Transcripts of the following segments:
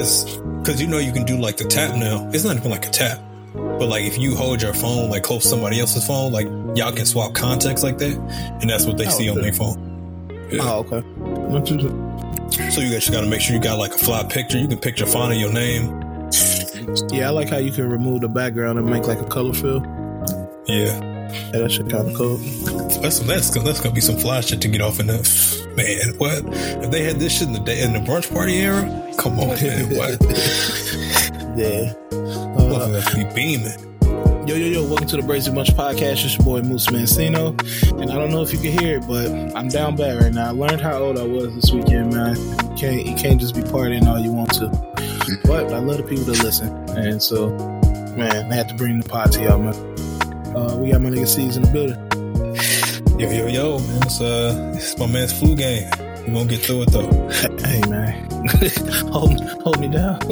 Cause, cause you know you can do like the tap now. It's not even like a tap, but like if you hold your phone like close to somebody else's phone, like y'all can swap contacts like that, and that's what they Oh, see on their phone. Yeah. Oh, okay. So you guys just got to make sure you got like a fly picture. You can picture font of your name. Yeah, I like how you can remove the background and make like a color fill. Yeah, Yeah, that shit kind of cool. that's that's gonna, that's gonna be some fly shit to get off in the man. What if they had this shit in the day in the brunch party era? Come on, man. What? Yeah. Uh, be beaming. yo, yo, yo, welcome to the Brazy Bunch podcast. It's your boy Moose Mancino. And I don't know if you can hear it, but I'm down bad right now. I learned how old I was this weekend, man. You can't, you can't just be partying all you want to. But I love the people that listen. And so, man, I had to bring the pod to y'all, man. Uh, we got my nigga Ceaz in the building. Yo, yo, yo, man. It's uh, it's my man's flu game. We're gonna get through it though. Hey, man. hold, hold me down.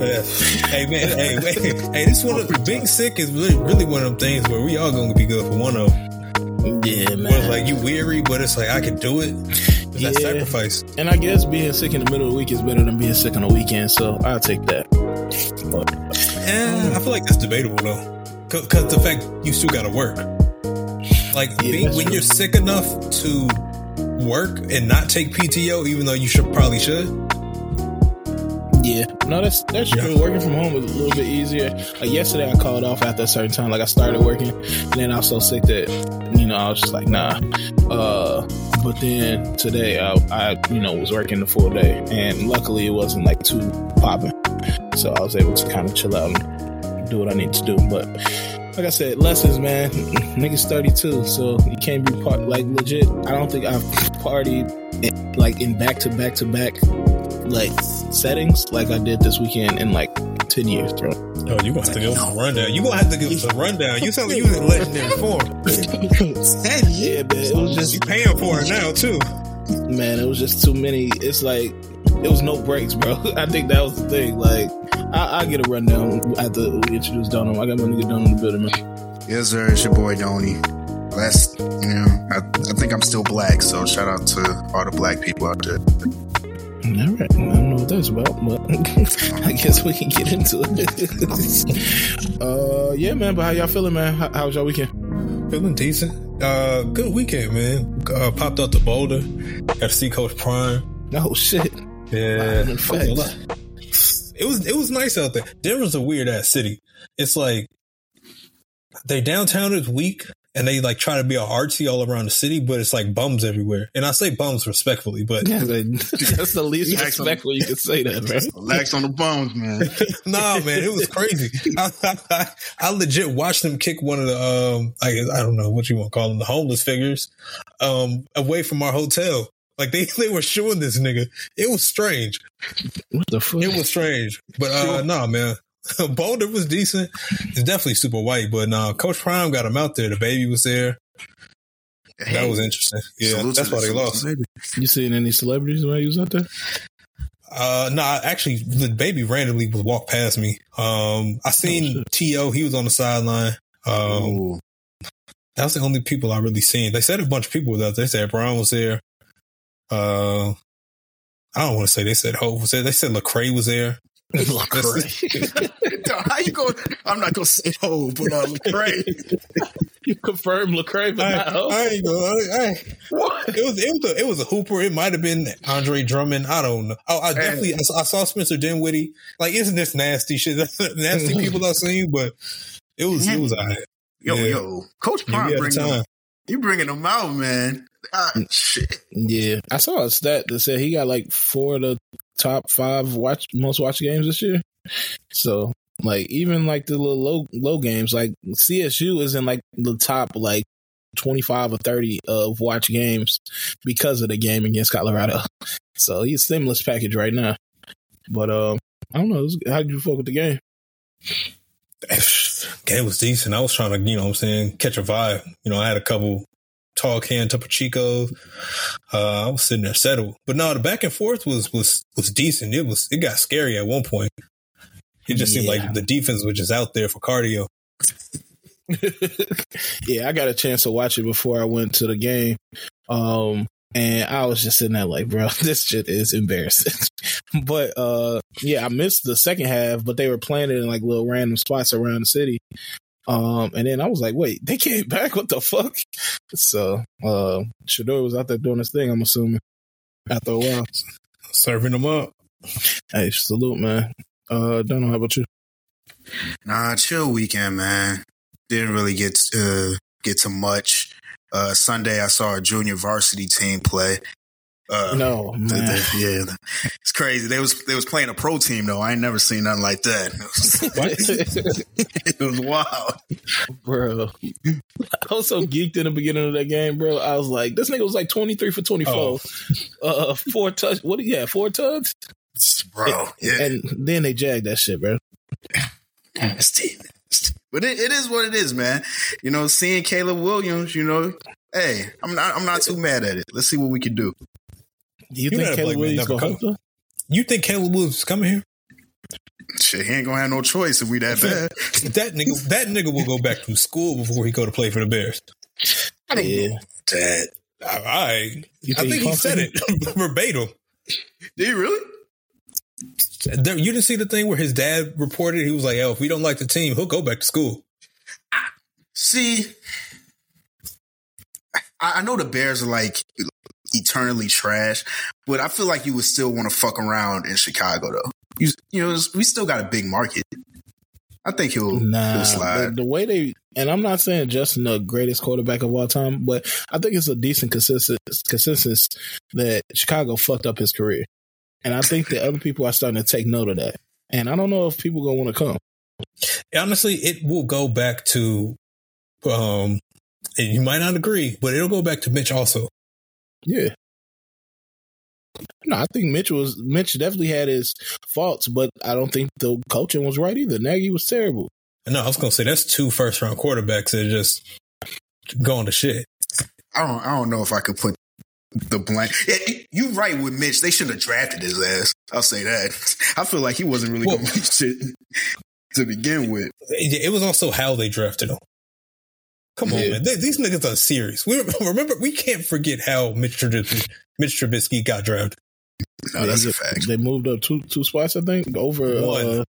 Yeah. hey man, hey, wait. hey, this one of the being sick is really, really one of them things where we all gonna be good for one of them. yeah, Where it's like you weary, but it's like I can do it. It's that Yeah. sacrifice. And I guess being sick in the middle of the week is better than being sick on the weekend, so I'll take that. But And I feel like that's debatable though, because the fact you still gotta work. Like Yeah, being, when true. you're sick enough to work and not take PTO, even though you should probably should. yeah, no, that's that's Yeah. true. Working from home was a little bit easier. Like yesterday, I called off after a certain time. Like I started working, and then I was so sick that you know I was just like, nah. Uh, but then today, I, I you know was working the full day, and luckily it wasn't like too popping, so I was able to kind of chill out and do what I need to do. But like I said, lessons, man. Niggas 32, so you can't be part like legit. I don't think I've partied in, like in back to back to back like settings like I did this weekend in like 10 years, bro. Oh, you gonna have to give us a rundown. You gonna have to give us a rundown. You sound like you in legendary form. yeah, man. It was just You paying for it now too. man, it was just too many. It's like it was no breaks, bro. I think that was the thing. Like I, I get a rundown after we introduce Donald. I got my nigga Donald in the building, man. Yes, sir. It's your boy Donnie. Last, you know, I, I think I'm still black, so shout out to all the black people out there. All right, I don't know what that's about, but I guess we can get into it. uh, yeah, man. But how y'all feeling, man? How, how was y'all weekend? Feeling decent. Uh, good weekend, man. Uh, popped out to Boulder. Got to see Coach Prime. Oh shit! Yeah, Wow, facts. It was it was nice out there. Denver's a weird ass city. It's like they downtown is weak, and they like try to be all artsy all around the city, but it's like bums everywhere. And I say bums respectfully, but Yeah, that- that's the least Yeah, respectful you could say that, right? Relax on the bones, man. nah, man, it was crazy. I, I, I legit watched them kick one of the um, I guess, I don't know what you want to call them, the homeless figures, um, away from our hotel. Like they they were shooing this nigga. It was strange. What the fuck? It was strange, but uh, nah, man. Boulder was decent. It's definitely super white, but nah, Coach Prime got him out there. The baby was there. That was interesting. Yeah, that's why they lost. You seen any celebrities while you was out there? Uh, nah, actually, the baby randomly was walked past me. Um, I seen To. He was on the sideline. Um, Ooh. that was the only people I really seen. They said a bunch of people was out there. They said Brown was there. Uh, I don't want to say they said Hope was there. They said Lecrae was there. Lecrae. How you going? I'm not gonna say oh, but uh, Lecrae. you confirmed Lecrae, but I, not Hope? I ain't going. I, I, What? it was it was a, it was a hooper. It might have been Andre Drummond. I don't know. Oh, I definitely I, saw- I saw Spencer Dinwiddie. Like, isn't this nasty shit? nasty people I've seen, but it was it was alright. Yo, Yeah. yo, Coach You Prime had bringing time. them, you bringing them out, man. Ah, shit. Yeah, I saw a stat that said he got like four of the top five watch most watched games this year. So, like, even like the little low low games, like CSU is in like the top like twenty five or thirty of watch games because of the game against Colorado. So he's a stimulus package right now. But um, I don't know. How did you fuck with the game? Game was decent. I was trying to, you know what I'm saying, catch a vibe. You know, I had a couple tall can Topo Chicos. Uh, I was sitting there settled. But no, the back and forth was was was decent. It was it got scary at one point. It just seemed like the defense was just out there for cardio. yeah, I got a chance to watch it before I went to the game. Um, and I was just sitting there like, bro, this shit is embarrassing. but uh, yeah, I missed the second half, but they were playing it in like little random spots around the city. Um, and then I was like, wait, they came back? What the fuck? So, uh, Shedeur was out there doing his thing, I'm assuming, after a while. Serving them up. Hey, salute, man. Uh, don't know how about you. Nah, chill weekend, man. Didn't really get uh get to much. Uh Sunday I saw a junior varsity team play. Uh No, man. the- yeah. It's crazy. They was they was playing a pro team though. I ain't never seen nothing like that. It was, wild. bro. I was so geeked in the beginning of that game, bro. I was like, this nigga was like 23 for 24. Uh, four touch. What do you have? Four tugs, Bro. Yeah. And then they jagged that shit, bro. It's team. It's team. But it, it is what it is, man. You know, seeing Caleb Williams, you know, hey, I'm not I'm not too mad at it. Let's see what we can do. Do you You think better Caleb Williams never gonna help though? You think Caleb Williams is coming here? Shit, he ain't gonna have no choice if we that bad. That nigga, that nigga will go back to school before he go to play for the Bears. I don't Yeah. know that. All right, You I think he said confident? it verbatim. Did he really? There, you didn't see the thing where his dad reported he was like, "Oh, if we don't like the team, he'll go back to school." See, I, I know the Bears are like eternally trash, but I feel like you would still want to fuck around in Chicago though. You, you know, we still got a big market. I think he'll, Nah, he'll the, slide. the way they and I'm not saying Justin the greatest quarterback of all time, but I think it's a decent consensus consensus that Chicago fucked up his career, and I think that other people are starting to take note of that. And I don't know if people gonna want to come. Honestly, it will go back to, um, and you might not agree, but it'll go back to Mitch also. Yeah. No, I think Mitch was Mitch definitely had his faults, but I don't think the coaching was right either. Nagy was terrible. No, I was gonna say that's two first round quarterbacks that are just going to shit. I don't, I don't know if I could put the blame. Yeah, you right with Mitch. They should have drafted his ass. I'll say that. I feel like he wasn't really Well- going to be shit to begin with. It, it was also how they drafted him. Come on, Yeah. man. They- these niggas are serious. We remember we can't forget how Mitch Trubisky, Mitch Trubisky got drafted. No, that's they, a fact. They moved up two two spots, I think, over One. Uh,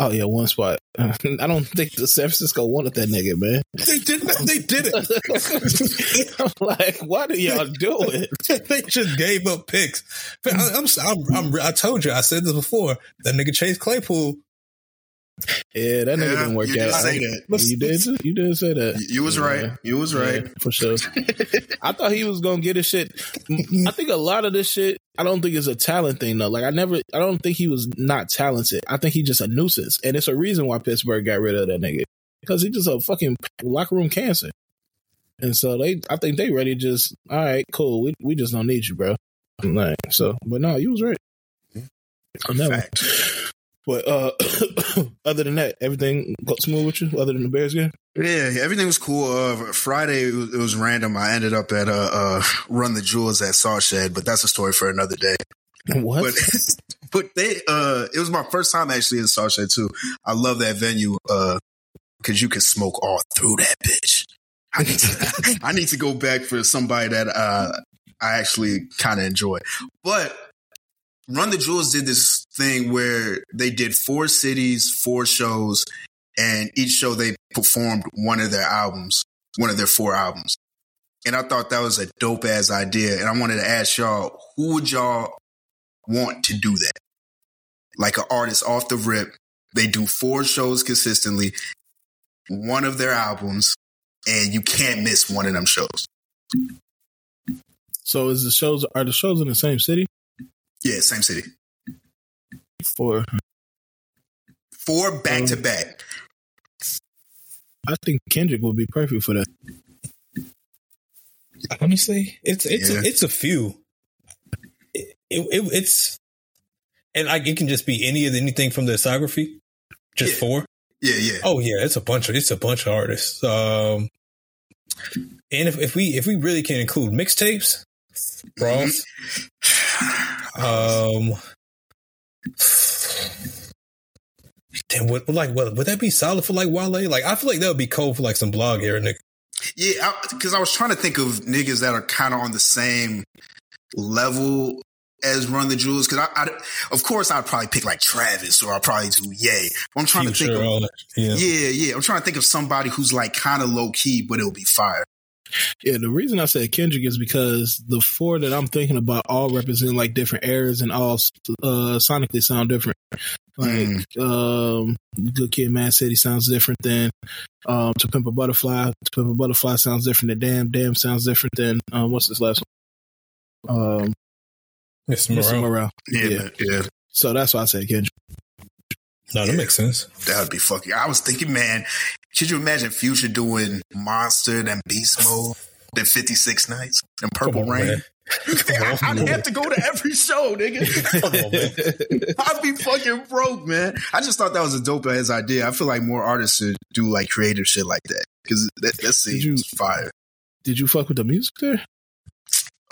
oh yeah, one spot. I don't think the San Francisco wanted that nigga, man. They did not. They did it. I'm like, why do y'all do it? they just gave up picks. But I, I'm, I'm, I'm, I told you. I said this before. That nigga Chase Claypool. Yeah, that nigga Yeah, didn't work you did out. say that. You did. You did say that. You- You was Yeah. right. You was right. Yeah, for sure. I thought he was gonna get his shit. I think a lot of this shit. I don't think it's a talent thing though. Like I never. I don't think he was not talented. I think he's just a nuisance, and it's a reason why Pittsburgh got rid of that nigga because he's just a fucking locker room cancer. And so they, I think they ready. to Just all right, cool. We we just don't need you, bro. I'm like so, but no, you was right. On that one. Fact. But uh, other than that, everything got smooth with you. Other than the Bears game. Yeah, everything was cool. Uh, Friday it was, it was random. I ended up at uh, uh, Run the Jewels at Salt Shed, but that's a story for another day. What? But but they uh, it was my first time actually in Salt Shed too. I love that venue uh, because you can smoke all through that bitch. I need to, I need to go back for somebody that uh, I actually kind of enjoy. But Run the Jewels did this thing where they did four cities, four shows, and each show they performed one of their albums, one of their four albums. And I thought that was a dope ass idea. And I wanted to ask y'all, who would y'all want to do that? Like an artist off the rip, they do four shows consistently, one of their albums, and you can't miss one of them shows. So is the shows are the shows in the same city? Yeah, same city. Four. Four back to back. I think Kendrick would be perfect for that. Honestly, it's it's Yeah. a, it's a few. It, it, it's and like it can just be any of anything from the discography. Just Yeah. four. Yeah, yeah. Oh yeah, it's a bunch of it's a bunch of artists. Um, and if, if we if we really can include mixtapes, Ross, um, then what like what would that be solid for like Wale? Like I feel like that would be cold for like some blog here, nigga. Yeah, because I, was trying to think of niggas that are kind of on the same level as Run the Jewels because I, I, of course, I'd probably pick like Travis or I'd probably do Yay. I'm trying to think of, yeah. yeah, yeah. I'm trying to think of somebody who's like kind of low key, but it'll be fire. Yeah, the reason I said Kendrick is because the four that I'm thinking about all represent like different eras and all uh, sonically sound different. Like, mm. um, Good Kid, Mad City sounds different than um, To Pimp a Butterfly. To Pimp a Butterfly sounds different than Damn. Damn sounds different than um, what's this last one? Um, Mr. Morale. Mr. Morale. Yeah, yeah, yeah. So that's why I said Kendrick. No, that yeah, makes sense. That would be fucking. I was thinking, man, could you imagine Future doing Monster and Beast Mode, then 56 Nights and Purple Rain? I, I'd have to go to every show, nigga. I'd be fucking broke, man. I just thought that was a dope ass idea. I feel like more artists should do like creative shit like that because that, that seems fire. Did you fuck with the music there?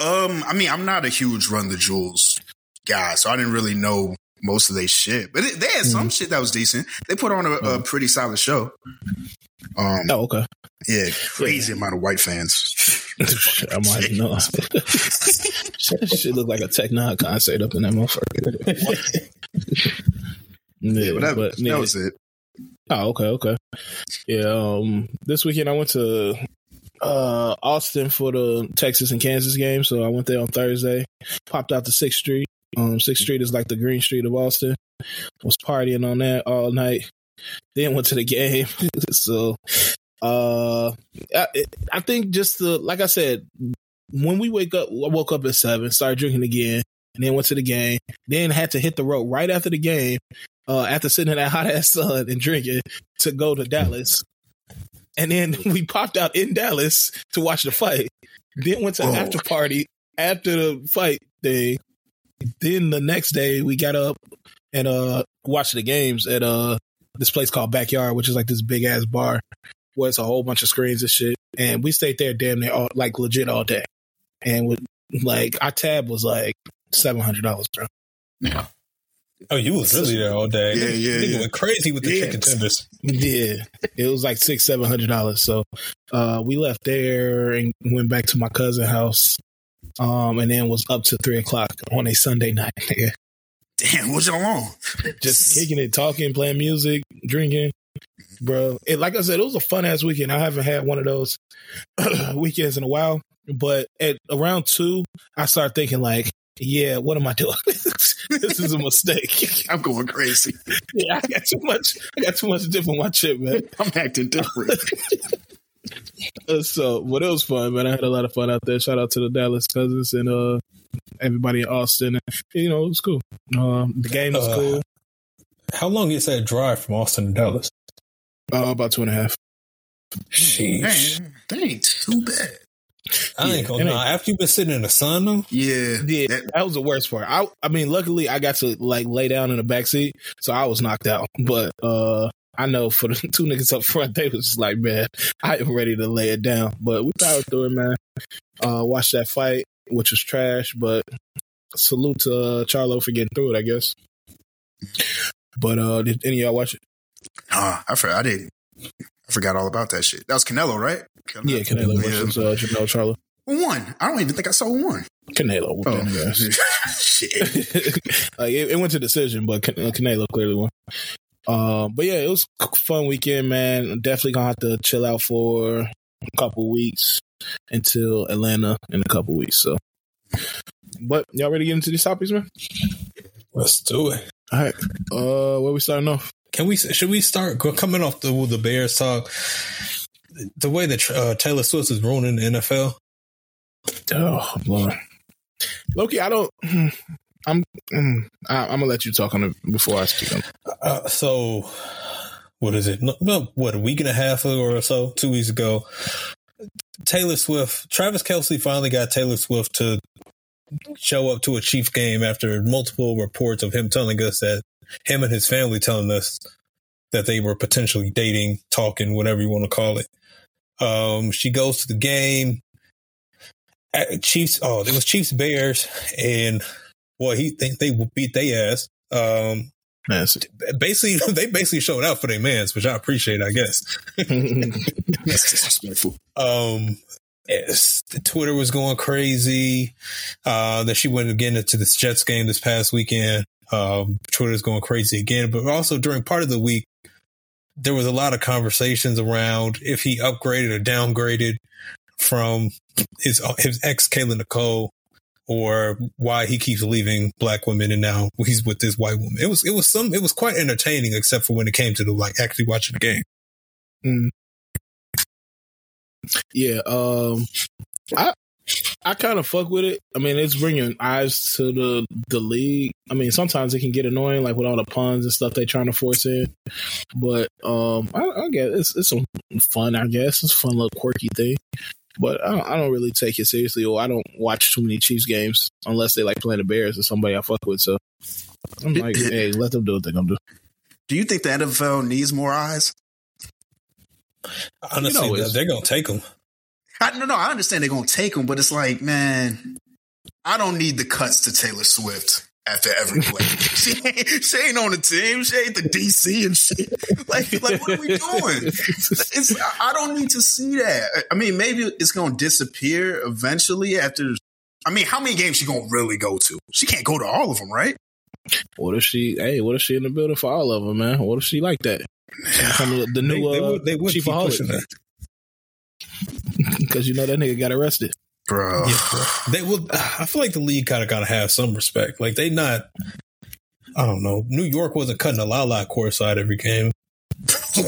Um, I mean, I'm not a huge Run the Jewels guy, so I didn't really know most of their shit. But it, they had some mm. shit that was decent. They put on a, a mm-hmm. pretty solid show. Um, oh, okay. Yeah, crazy yeah. amount of white fans. I might know. that shit look like a techno concert up in that motherfucker. yeah, yeah, but that, but, yeah. was it. Oh, okay, okay. Yeah, um, this weekend I went to uh, Austin for the Texas and Kansas game, so I went there on Thursday. Popped out to Sixth Street. Um, Sixth Street is like the Green Street of Austin. Was partying on that all night. Then went to the game. so, uh, I, I think just the like I said, when we wake up, I woke up at seven, started drinking again, and then went to the game. Then had to hit the road right after the game. Uh, after sitting in that hot ass sun and drinking to go to Dallas. And then we popped out in Dallas to watch the fight. Then went to oh. after party after the fight thing. Then the next day we got up and uh watched the games at uh this place called Backyard, which is like this big ass bar where it's a whole bunch of screens and shit. And we stayed there damn near all, like legit all day. And with like our tab was like seven hundred dollars, bro. Yeah. Oh, you was really there all day. Yeah, yeah. Nigga yeah. went crazy with the yeah. chicken tenders. Yeah. It was like six, seven hundred dollars. So uh we left there and went back to my cousin's house. Um and then was up to three o'clock on a Sunday night. Damn, what's y'all on? Just kicking it, talking, playing music, drinking. Bro. It, like I said, it was a fun ass weekend. I haven't had one of those weekends in a while. But at around two, I started thinking like, yeah, what am I doing? this is a mistake. I'm going crazy. yeah, I got too much. I got too much dip on my chip, man. I'm acting different. So, but it was fun, man. I had a lot of fun out there. Shout out to the Dallas Cousins and uh everybody in Austin. You know, it was cool. Um, the game was uh, cool. How long is that drive from Austin to Dallas? Uh, about two and a half. Sheesh. That ain't too bad. I ain't gonna lie. After you've been sitting in the sun though, yeah, yeah, that, that, was the worst part. I, I mean, luckily I got to like lay down in the back seat, so I was knocked out. But uh, I know for the two niggas up front, they was just like, man, I am ready to lay it down. But we powered through it, man. Uh, watched that fight, which was trash, but salute to uh, Charlo for getting through it, I guess. But uh, did any of y'all watch it? Nah, I forgot. I didn't. I forgot all about that shit. That was Canelo, right? Canelo. Yeah, Canelo yeah. versus uh, Jermell Charlo. One. I don't even think I saw one. Canelo. Oh. Shit. like, it, it, went to decision, but Can- uh, Canelo clearly won. Um, but yeah, it was a fun weekend, man. Definitely gonna have to chill out for a couple weeks until Atlanta in a couple weeks. So, but y'all ready to get into these topics, man? Let's do it. All right. Uh, where we starting off? Can we? Should we start coming off the the Bears talk? The way that uh, Taylor Swift is ruining the NFL. Oh Lord, Loki, I don't. I'm. Mm, I, am gonna let you talk on it before I speak on. Uh, so, what is it? What a week and a half or so, two weeks ago, Taylor Swift, Travis Kelce finally got Taylor Swift to show up to a Chiefs game after multiple reports of him telling us that him and his family telling us that they were potentially dating, talking, whatever you want to call it. Um, she goes to the game. Chiefs. Oh, it was Chiefs Bears, and well, he think they will beat their ass. Um, basically, they basically showed out for their mans, which I appreciate. I guess. That's disrespectful. Um, Yes, Twitter was going crazy. Uh, that she went again into this Jets game this past weekend. Um, Twitter's going crazy again, but also during part of the week, there was a lot of conversations around if he upgraded or downgraded from his his ex Kayla Nicole or why he keeps leaving black women and now he's with this white woman. It was it was some it was quite entertaining except for when it came to the like actually watching the game. Mm. Yeah, um, I I kind of fuck with it. I mean, it's bringing eyes to the the league. I mean, sometimes it can get annoying, like with all the puns and stuff they're trying to force in. But um, I, I guess it's it's fun. I guess it's a fun little quirky thing. But I don't, I don't really take it seriously, or I don't watch too many Chiefs games unless they like playing the Bears or somebody I fuck with. So I'm like, hey, let them do what they're gonna do. Do you think the NFL needs more eyes? Honestly, You know, they're gonna take them. I no, no, I understand they're gonna take them, but it's like, man, I don't need the cuts to Taylor Swift after every play. she, ain't, she ain't on the team. She ain't the DC and shit. Like, like what are we doing? It's I don't need to see that. I mean, maybe it's gonna disappear eventually after. I mean, how many games she gonna really go to? She can't go to all of them, right? What if she? Hey, what if she in the building for all of them, man? What if she like that? Some of the new they uh, would, they would keep pushing that. because you know that nigga got arrested. Bro, They will. I feel like the league kind of got to have some respect. Like they not. I don't know. New York wasn't cutting a la la courtside every game.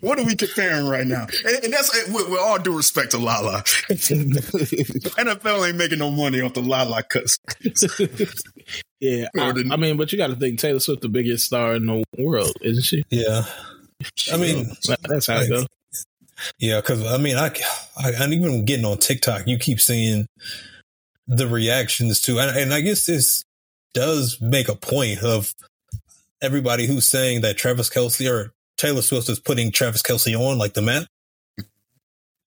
what are we comparing right now? And, and that's with, with all due respect to Lala. NFL ain't making no money off the Lala cuts. yeah, I, the- I mean, but you got to think Taylor Swift the biggest star in the world, isn't she? Yeah. I mean, That's how it goes. Yeah, because I mean, I, I, and even getting on TikTok, you keep seeing the reactions to, and, and I guess this does make a point of everybody who's saying that Travis Kelce or Taylor Swift is putting Travis Kelce on like the map.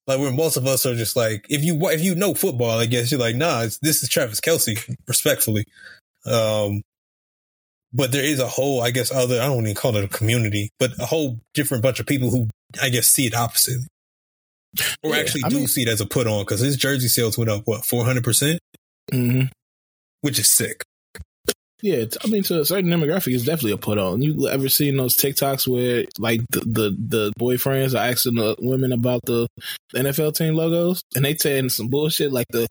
Like where most of us are just like, if you if you know football, I guess you're like, nah, this is Travis Kelce, respectfully. Um, but there is a whole, I guess, other I don't even call it a community, but a whole different bunch of people who I guess see it opposite, or Yeah, actually I do mean- see it as a put on because his jersey sales went up what four hundred percent, hmm which is sick. Yeah, I mean, to a certain demographic, it's definitely a put on. You ever seen those TikToks where like the the, the boyfriends are asking the women about the NFL team logos, and they saying some bullshit like the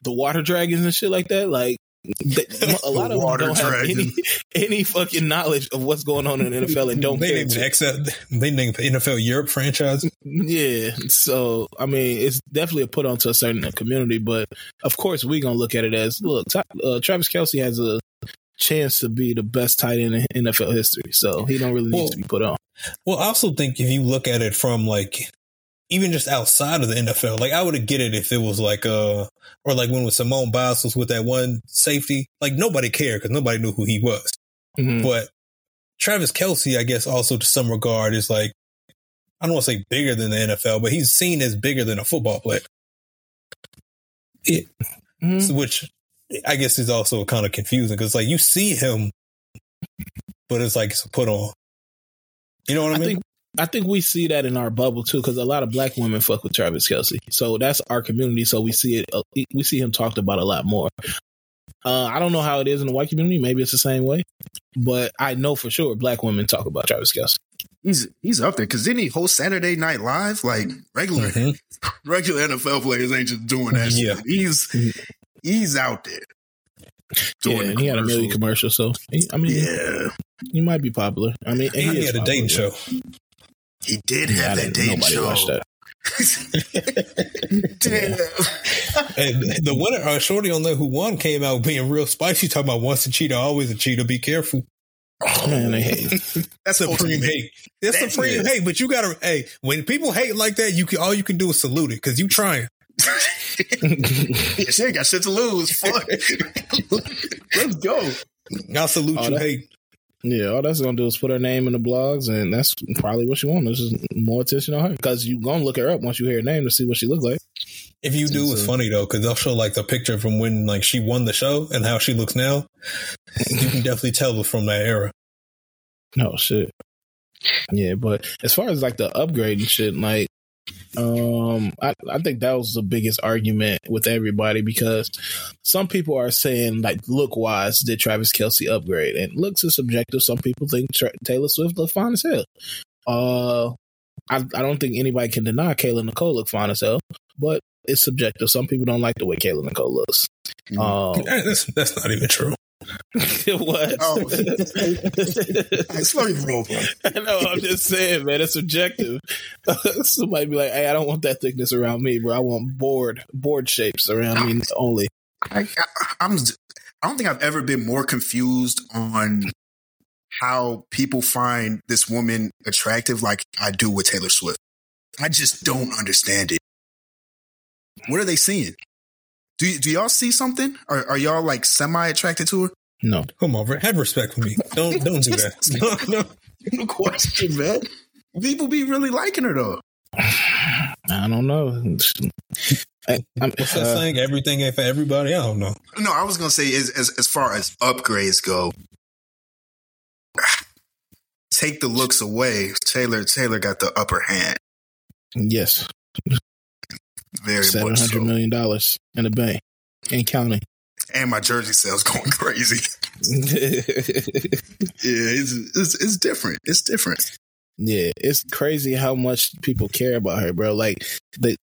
the water dragons and shit like that. Like they, a lot of them water don't have any any fucking knowledge of what's going on in the NFL and don't they care. named. XL, they named the NFL Europe franchise. Yeah, so I mean, it's definitely a put on to a certain community, but of course, we're gonna look at it as look. Uh, Travis Kelce has a chance to be the best tight end in NFL history, so he don't really need Well, to be put on. Well, I also think if you look at it from like even just outside of the NFL, like I would get it if it was like uh or like when with Simone Biles was with that one safety, like nobody cared because nobody knew who he was. Mhm. But Travis Kelce, I guess, also to some regard is like I don't want to say bigger than the NFL, but he's seen as bigger than a football player, Mhm. which I guess is also kind of confusing because like you see him, but it's like it's a put on. You know what I, I mean? think I think we see that in our bubble too, because a lot of black women fuck with Travis Kelce, so that's our community. So we see it, uh, we see him talked about a lot more. Uh, I don't know how it is in the white community. Maybe it's the same way, but I know for sure black women talk about Travis Kelce. He's he's up there because didn't he host Saturday Night Live? Like regular Mhm. regular NFL players ain't just doing that. Yeah. shit. He's he's out there. Yeah, and he had a million commercials, so he, I mean, Yeah, he might be popular. I mean, and He is had a dating show. He did have that didn't- dating nobody show. watched that. Damn. And the winner, uh, Shorty on there who won came out being real spicy, talking about once a cheater, always a cheater. Be careful. Man, they hate. That's Supreme hate. That's That's supreme it. hate. But you gotta, hey, when people hate like that, you can all you can do is salute it because you trying. yeah, she ain't got shit to lose. Fuck. Let's go. I'll salute Oh, you. that- Hey, yeah, all that's gonna do is put her name in the blogs, and that's probably what you want. This is more attention on her because you gonna look her up once you hear her name to see what she looks like. if you do, it's funny though because they'll show like the picture from when like she won the show and how she looks now. You can definitely tell from that era. No oh, shit. Yeah, but as far as like the upgrade and shit, like Um, I, I think that was the biggest argument with everybody because some people are saying like look wise did Travis Kelce upgrade and looks is subjective. Some people think Tra- Taylor Swift looked fine as hell. Uh, I, I don't think anybody can deny Kayla Nicole look fine as hell, but it's subjective. Some people don't like the way Kayla Nicole looks. Mhm. Um, That's, that's not even true. what? Oh. Hey, slow your roll, bro. I know. I'm just saying, man. It's subjective. Somebody be like, "Hey, I don't want that thickness around me, bro. I want board board shapes around me only." I, I, I'm. I don't think I've ever been more confused on how people find this woman attractive, like I do with Taylor Swift. I just don't understand it. What are they seeing? Do do y'all see something? Are, are y'all like semi attracted to her? No, Come on. Have respect for me. Don't don't do that. No, no. No question, man. People be really liking her though. I don't know. I, I'm, What's that uh, saying? Everything ain't for everybody. I don't know. No, I was gonna say as as, as far as upgrades go, take the looks away. Taylor Taylor got the upper hand. yes, Very seven hundred so. million dollars in the bank and counting. And my jersey sales going crazy. Yeah, it's, it's it's different. It's different. Yeah, it's crazy how much people care about her, bro. Like the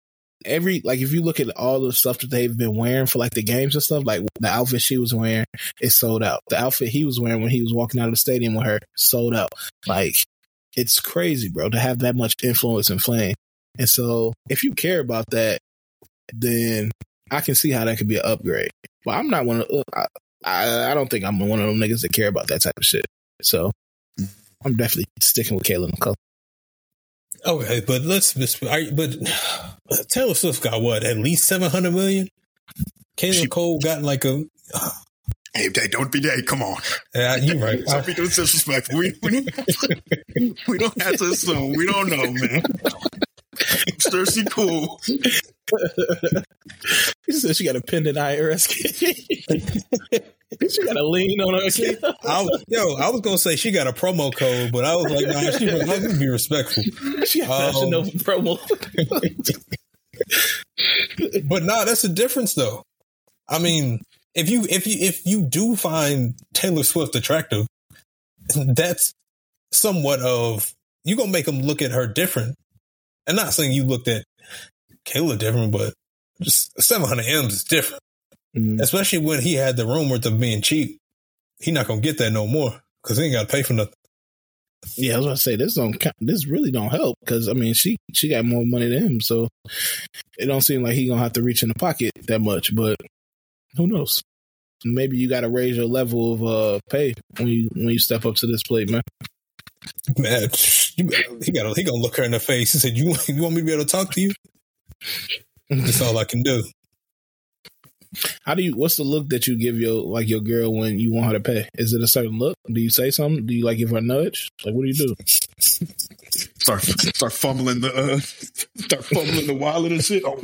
every like if you look at all the stuff that they've been wearing for like the games and stuff, like the outfit she was wearing is sold out. The outfit he was wearing when he was walking out of the stadium with her sold out. Like it's crazy, bro, to have that much influence and flame. And so if you care about that, then I can see how that could be an upgrade. But I'm not one of uh, I, I I don't think I'm one of them niggas that care about that type of shit. So I'm definitely sticking with Kayla Nicole. Okay, but let's just. I, but Taylor Swift got what? At least seven hundred million. Kayla She- Cole got like a. Hey, hey, don't be that. Come on. Uh, you right. Don't be disrespectful. We, we, don't have to, we don't have to assume. We don't know, man. I'm sure she cool. She said she got a pendant IRS she got a lean on her key. I was, yo, I was gonna say she got a promo code, but I was like, nah, she, gonna be respectful. She got Um, Nova promo. But nah, that's the difference though. I mean, if you if you if you do find Taylor Swift attractive, that's somewhat of you gonna make them look at her different. And not saying you looked at Kayla different, but just 700 M's is different. Mm. Especially when he had the rumors of being cheap. He not gonna get that no more because he ain't got to pay for nothing. Yeah, I was about to say this don't this really don't help because I mean she she got more money than him, so it don't seem like he gonna have to reach in the pocket that much. But who knows? Maybe you got to raise your level of uh pay when you when you step up to this plate, man. Man, you, he got he gonna look her in the face. He said, "You you want me to be able to talk to you?" That's all I can do. How do you? What's the look that you give your like your girl when you want her to pay? Is it a certain look? Do you say something? Do you like give her a nudge? Like what do you do? Start start fumbling the uh, start fumbling the wallet and shit. Oh.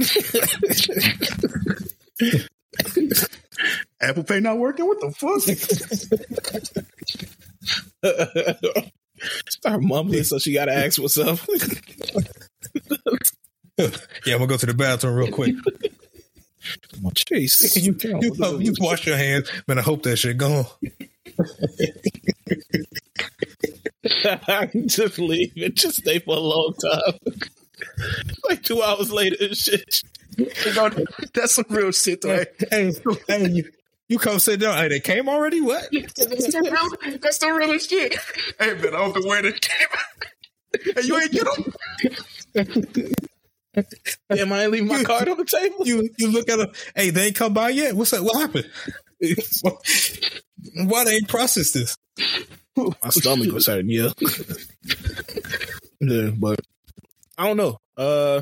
Apple Pay not working. What the fuck? Start mumbling, so she got to ask what's up. Yeah, I'm gonna go to the bathroom real quick. Chase, you, you, you wash your hands, man. I hope that shit gone. I can just leave it. Just stay for a long time. like two hours later and shit. That's some real shit, though. Hey, hey, you, you come sit down. Hey, they came already? What? That's the real, that's the realest shit. Hey man, I don't know where they came. Hey, you ain't get them. Damn, I ain't leaving my card on the table. You you look at them. Hey, they ain't come by yet. What's that? What happened? Why they ain't processed this? My stomach was hurting, yeah. yeah, but I don't know. Uh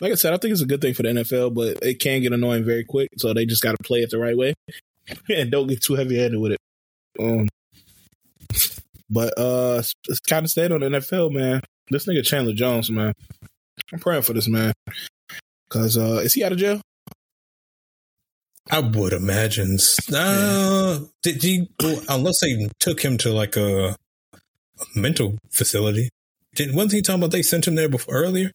like I said, I think it's a good thing for the NFL, but it can get annoying very quick. So they just got to play it the right way and don't get too heavy handed with it. Um, but uh, it's kind of stayed on the NFL, man. This nigga Chandler Jones, man. I'm praying for this man because uh, is he out of jail? I would imagine. Uh, did he? Well, unless they took him to like a, a mental facility. Didn't wasn't he talking about they sent him there before earlier?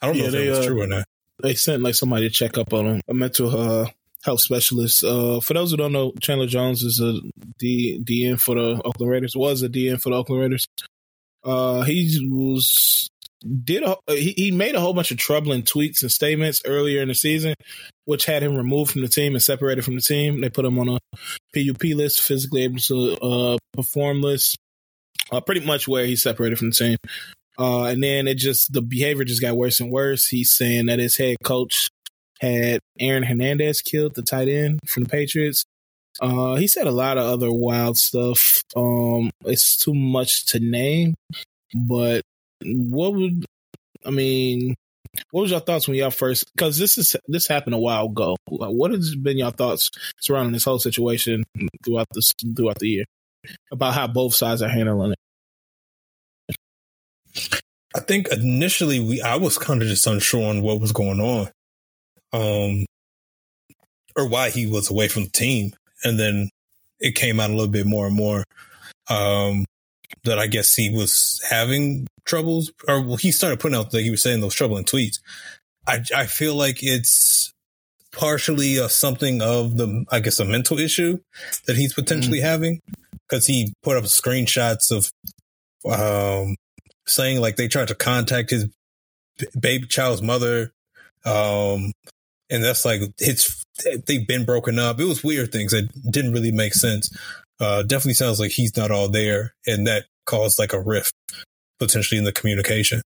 I don't know if they, that was uh, true or not. They sent like somebody to check up on him, a mental uh, health specialist. Uh, for those who don't know, Chandler Jones is a D, DN for the Oakland Raiders. Was a DN for the Oakland Raiders. Uh, he was did a, he, he made a whole bunch of troubling tweets and statements earlier in the season, which had him removed from the team and separated from the team. They put him on a PUP list, physically able to uh, perform list, uh, pretty much where he separated from the team. Uh, and then it just the behavior just got worse and worse. He's saying that his head coach had Aaron Hernandez killed, the tight end from the Patriots. Uh, he said a lot of other wild stuff. Um, it's too much to name, but what would I mean? What was your thoughts when y'all first? Because this is this happened a while ago. What has been your thoughts surrounding this whole situation throughout this throughout the year about how both sides are handling it? I think initially we I was kind of just unsure on what was going on, um, or why he was away from the team, and then it came out a little bit more and more um, that I guess he was having troubles, or well, he started putting out that he was saying those troubling tweets. I I feel like it's partially uh, something of the I guess a mental issue that he's potentially having because he put up screenshots of um saying like they tried to contact his baby child's mother um and that's like it's they've been broken up. It was weird things that didn't really make sense uh definitely sounds like he's not all there and that caused like a rift potentially in the communication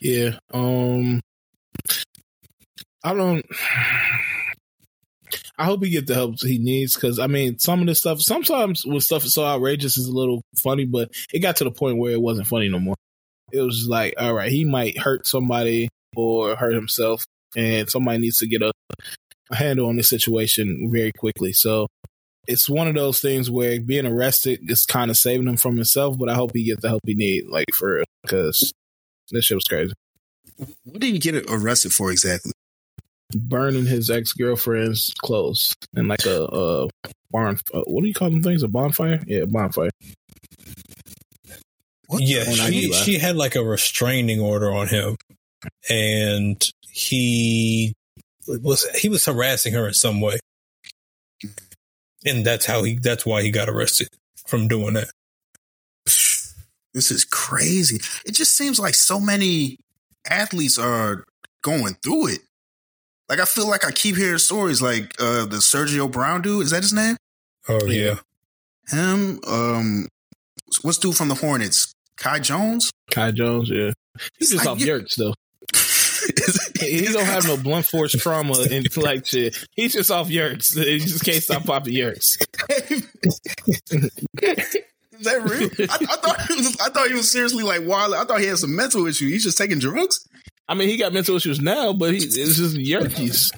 Yeah. Um I don't I hope he get the help he needs because I mean some of this stuff sometimes when stuff is so outrageous is a little funny, but it got to the point where it wasn't funny no more. It was like, all right, he might hurt somebody or hurt himself, and somebody needs to get a, a handle on this situation very quickly. So it's one of those things where being arrested is kind of saving him from himself, but I hope he gets the help he need, like for real, because this shit was crazy. What did he get arrested for exactly? burning his ex girlfriend's clothes in like a, a barn. Uh, what do you call them things? A bonfire? Yeah, bonfire. What yeah the- she, she had like a restraining order on him and he was he was harassing her in some way and that's how he that's why he got arrested from doing that This is crazy. It just seems like so many athletes are going through it. Like I feel like I keep hearing stories like uh the Sergio Brown dude, is that his name? oh Yeah. yeah Him, um what's dude from the Hornets? Kai Jones? Kai Jones, yeah. He's It's just like off you- yerks though. He don't have no blunt force trauma and like shit. He's just off yerks. He just can't stop popping yerks. Is that real? I, I thought he was. I thought he was seriously like wild. I thought he had some mental issue. He's just taking drugs. I mean, he got mental issues now, but he, it's just yerkies.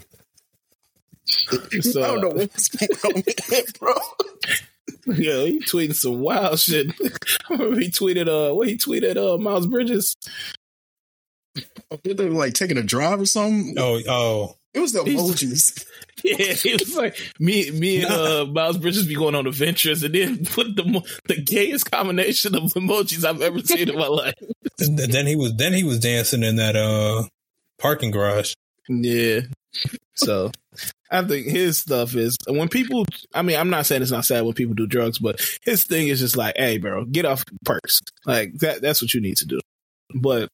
So, I don't know what's going on with him, bro. Yeah, he tweeting some wild shit. I remember he tweeted uh what he tweeted uh Miles Bridges. They like taking a drive or something. oh oh It was the He's- emojis. Yeah, he was like me me and uh Miles Bridges be going on adventures and then put the mo- the gayest combination of emojis I've ever seen in my life. And then he was then he was dancing in that uh parking garage Yeah. So I think his stuff is when people I mean, I'm not saying it's not sad when people do drugs, but his thing is just like, hey bro, get off perks. Like that that's what you need to do. But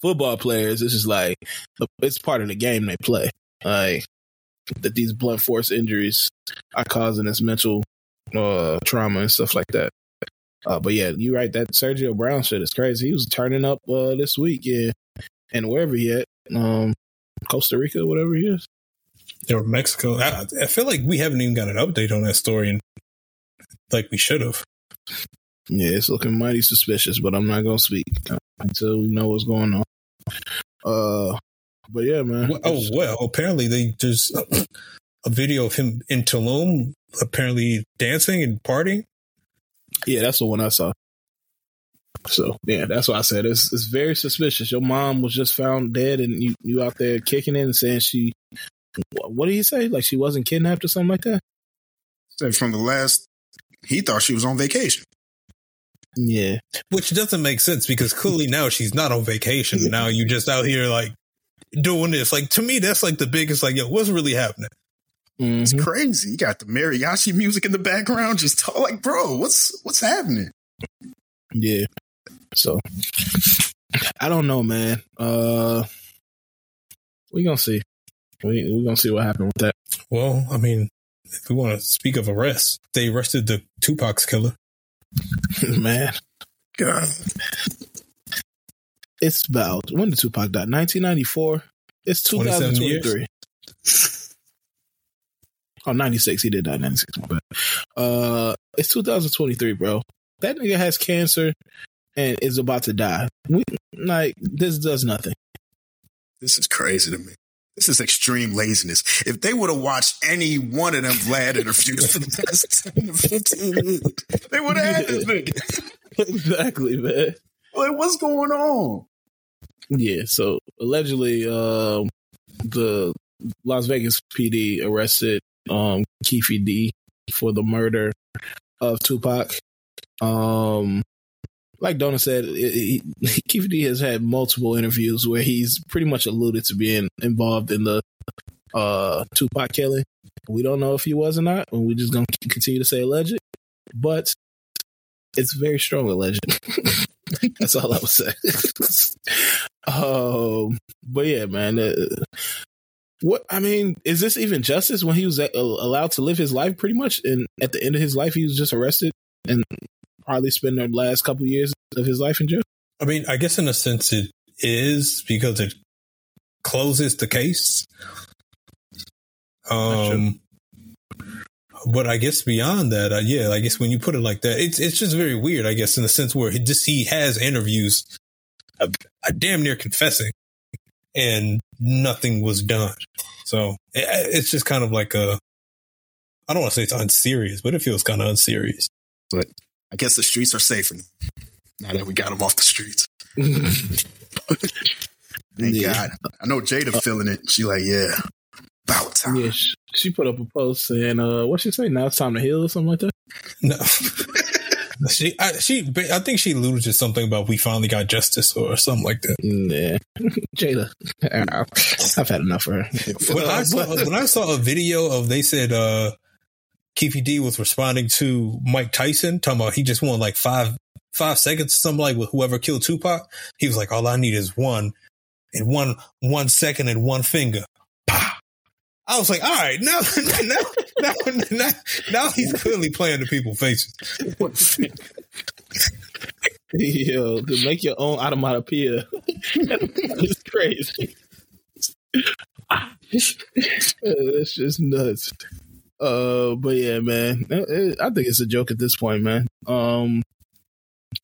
football players, it's just like it's part of the game they play. Like that these blunt force injuries are causing this mental uh trauma and stuff like that. Uh, but yeah, you're right. That Sergio Brown shit is crazy. He was turning up uh, this week, yeah, and wherever he at, um, Costa Rica, whatever he is. or Mexico I, I feel like we haven't even got an update on that story and like we should have Yeah, it's looking mighty suspicious, but I'm not gonna speak until we know what's going on. Uh, but yeah, man. Well, oh well, apparently they there's a video of him in Tulum, apparently dancing and partying. Yeah, that's the one I saw. So yeah, that's why I said it's it's very suspicious. Your mom was just found dead, and you you out there kicking it and saying she. What, what did he say? Like she wasn't kidnapped or something like that? Said From the last, he thought she was on vacation. Yeah. Which doesn't make sense because clearly now she's not on vacation. Now you just out here like doing this. Like to me, that's like the biggest like, yo, what's really happening? It's Mhm. crazy. You got the mariachi music in the background. Just talk, like, bro, what's what's happening? Yeah. So I don't know, man. Uh we gonna see. We we gonna see what happened with that. Well, I mean, if we want to speak of arrests, they arrested the Tupac's killer. man. God. It's about when did Tupac die? Nineteen ninety four. It's 27 2023. Oh, 96. He did die 96. My bad. Uh, it's 2023, bro. That nigga has cancer and is about to die. We, like, this does nothing. This is crazy to me. This is extreme laziness. If they would have watched any one of them Vlad interviews for the past 10 to 15 years, they would have had this nigga. exactly, man. Like, what's going on? Yeah, so allegedly, um, the Las Vegas PD arrested um, Keefe D for the murder of Tupac. Um, like Dona said, it, has had multiple interviews where he's pretty much alluded to being involved in the uh, Tupac killing. We don't know if he was or not, and we're just going to continue to say alleged, but it's very strong alleged. That's all I would say. um, but yeah, man. Uh, what I mean is this even justice when he was allowed to live his life pretty much, and at the end of his life he was just arrested and probably spend the last couple years of his life in jail. I mean, I guess in a sense it is because it closes the case. Um, but I guess beyond that, uh, yeah, I guess when you put it like that, it's it's just very weird. I guess in the sense where he just he has interviews, uh, uh, damn near confessing, and nothing was done. So it, it's just kind of like a. I don't want to say it's unserious, but it feels kind of unserious. But I guess the streets are safer now that we got him off the streets. Thank Yeah. God. I know Jada feeling it. She like, yeah, about time. yeah, she, she put up a post saying, "Uh, what she say? Now it's time to heal or something like that." No. she, I, she, I think she alluded to something about we finally got justice or something like that. Yeah, Jada, I've had enough of her. When I saw, when I saw a video of, they said, uh, Keefe D was responding to Mike Tyson, talking about he just won like five, five seconds, something like with whoever killed Tupac. He was like, all I need is one and one, one second and one finger. Pow. I was like, all right, now, now, now, now, now he's clearly playing the people faces. Yo, to make your own onomatopoeia is crazy. That's just nuts. Uh, but yeah, man, Uh, uh, I think it's a joke at this point, man. Um,